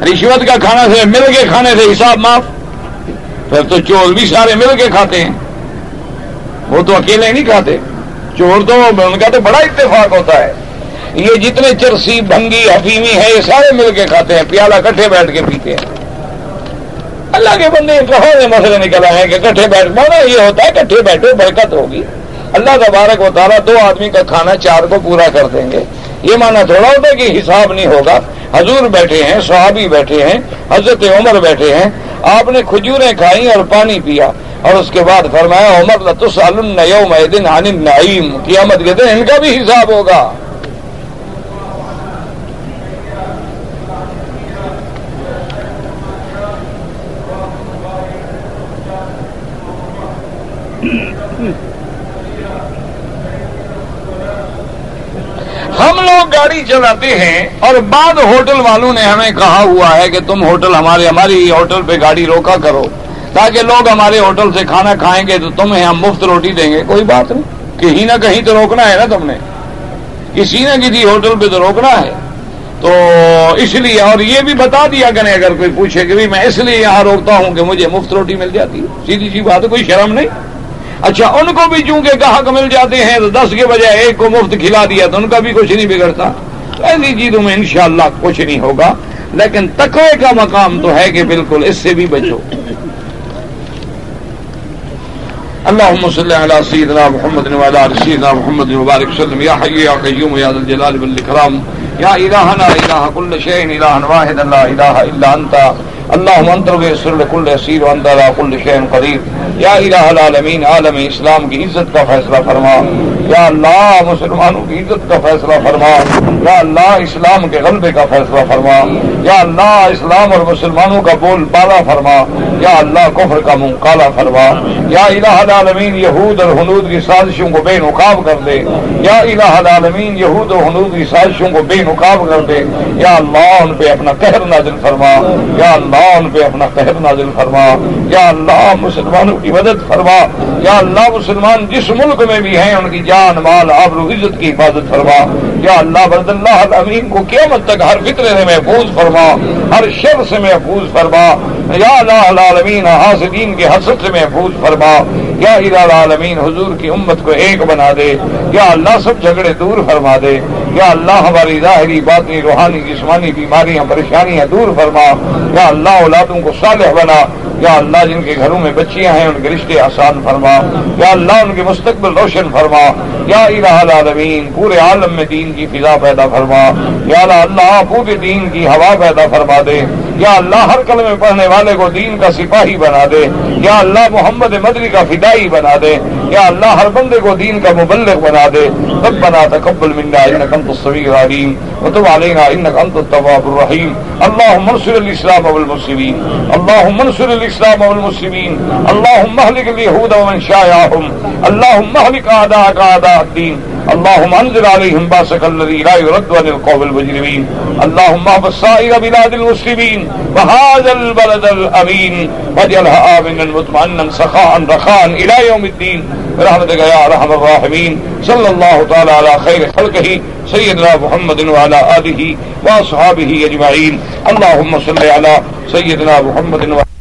[SPEAKER 2] رشوت کا کھانا سے، مل کے کھانے سے حساب معاف۔ پھر تو چور بھی سارے مل کے کھاتے ہیں۔ وہ تو اکیلے نہیں کھاتے۔ چور تو، ان کا تو بڑا اتفاق ہوتا ہے۔ یہ جتنے چرسی، بھنگی، حفیمی ہے یہ سارے مل کے کھاتے ہیں۔ پیالہ کٹھے بیٹھ کے پیتے ہیں۔ اللہ کے بندے کہاں سے مسئلے نکل آئے ہیں کہ کٹھے بیٹھ مانا یہ ہوتا ہے کٹھے بیٹھو، برکت ہوگی۔ اللہ تبارک و تعالیٰ دو آدمی کا کھانا، چار کو پورا کر دیں گے۔ یہ مانا تھوڑا ہوتا ہے کہ حساب نہیں ہوگا۔ حضور بیٹھے ہیں، صحابی بیٹھے ہیں، حضرت عمر بیٹھے ہیں۔ آپ نے کھجوریں کھائی اور پانی پیا۔ اور اس کے بعد فرمایا، عمر لطس یوم دن عن نعیم قیامت کے دن ان کا بھی حساب ہوگا۔ گاڑی چلاتے ہیں اور بعد ہوٹل والوں نے ہمیں کہا ہوا ہے کہ تم ہوٹل ہمارے ہماری ہوٹل پہ گاڑی روکا کرو۔ تاکہ لوگ ہمارے ہوٹل سے کھانا کھائیں گے تو تمہیں ہم مفت روٹی دیں گے۔ کوئی بات نہیں۔ کہیں نہ کہیں تو روکنا ہے نا تم نے۔ کسی نہ کسی ہوٹل پہ تو روکنا ہے۔ تو اس لیے اور یہ بھی بتا دیا کریں اگر کوئی پوچھے کہ میں اس لیے یہاں روکتا ہوں کہ مجھے مفت روٹی مل جاتی ہے سیدھی سی بات ہے، کوئی شرم نہیں۔ اچھا ان کو بھی چونکہ گاہک مل جاتے ہیں تو دس کے بجائے ایک کو مفت کھلا دیا تو ان کا بھی کچھ نہیں بگڑتا۔ ایسی چیزوں میں انشاءاللہ کچھ نہیں ہوگا۔ لیکن تقوی کا مقام تو ہے کہ بالکل اس سے بھی بچو۔ اللهم صل على سيدنا محمد وعلى ال سيدنا محمد وبارك وسلم۔ يا حي يا قيوم يا ذا الجلال والاكرام يا الهنا اله كل شيء اله واحد، لا اله الا انت۔ اللهم انت الغيث لكل اسير وانت على كل شيء قدير. یا الہ العالمین عالم اسلام کی عزت کا فیصلہ فرما. یا اللہ، مسلمانوں کی عزت کا فیصلہ فرما. یا اللہ، اسلام کے غلبے کا فیصلہ فرما. یا اللہ، اسلام اور مسلمانوں کا بول بالا فرما. یا اللہ، کفر کا منہ کالا فرما. یا الہ العالمین یہود اور حنود کی سازشوں کو بے نقاب کر دے. یا الہ العالمین یہود اور حنود کی سازشوں کو بے نقاب کر دے. یا اللہ، ان پہ اپنا قہر نازل فرما. یا اللہ ان پہ اپنا قہر نازل فرما۔ یا اللہ مسلمانوں کی مدد فرما۔ یا اللہ مسلمان جس ملک میں بھی ہیں، ان کی جان، مال آبر و عزت کی حفاظت فرما۔ یا اللہ برد اللہ امین کو قیامت تک ہر فکر سے محفوظ فرما، ہر شر سے محفوظ فرما۔ یا اللہ العالمین حاصدین کے حسد سے محفوظ فرما۔ یا العالمین، حضور کی امت کو ایک بنا دے۔ یا اللہ سب جھگڑے دور فرما دے۔ یا اللہ ہماری ظاہری باطنی روحانی جسمانی بیماریاں، پریشانیاں دور فرما۔ یا اللہ اولادوں کو صالح بنا۔ یا اللہ جن کے گھروں میں بچیاں ہیں، ان کے رشتے آسان فرما۔ یا اللہ ان کے مستقبل روشن فرما۔ یا الہ العالمین، پورے عالم میں دین کی فضا پیدا فرما۔ یا اللہ، پورے دین کی ہوا پیدا فرما دے۔ یا اللہ، ہر کلمے پڑھنے والے کو دین کا سپاہی بنا دے۔ یا اللہ، محمد مدری کا فدائی بنا دے۔ یا اللہ، ہر بندے کو دین کا مبلغ بنا دے۔ تب بنا تقبل منا انك انت السميع العليم وتب علينا انك انت التواب الرحيم اللهم انصر الاسلام والمسلمين اللهم انصر الاسلام والمسلمين اللهم اهلك اليهود ومن شايعهم اللهم اهلك اعداءك اعداء الدين اللهم انزل عليهم باسك الذي لا يرد عن القوم المجرمين اللهم احفظ سائر بلاد المسلمين وهذا البلد الامين واجعلها امنا مطمئنا سخاء رخاء الى يوم الدين برحمتك يا ارحم الراحمين صلى الله تعالى على خير خلقه سيدنا محمد وعلى اله واصحابه اجمعين اللهم صل على سيدنا محمد وعلى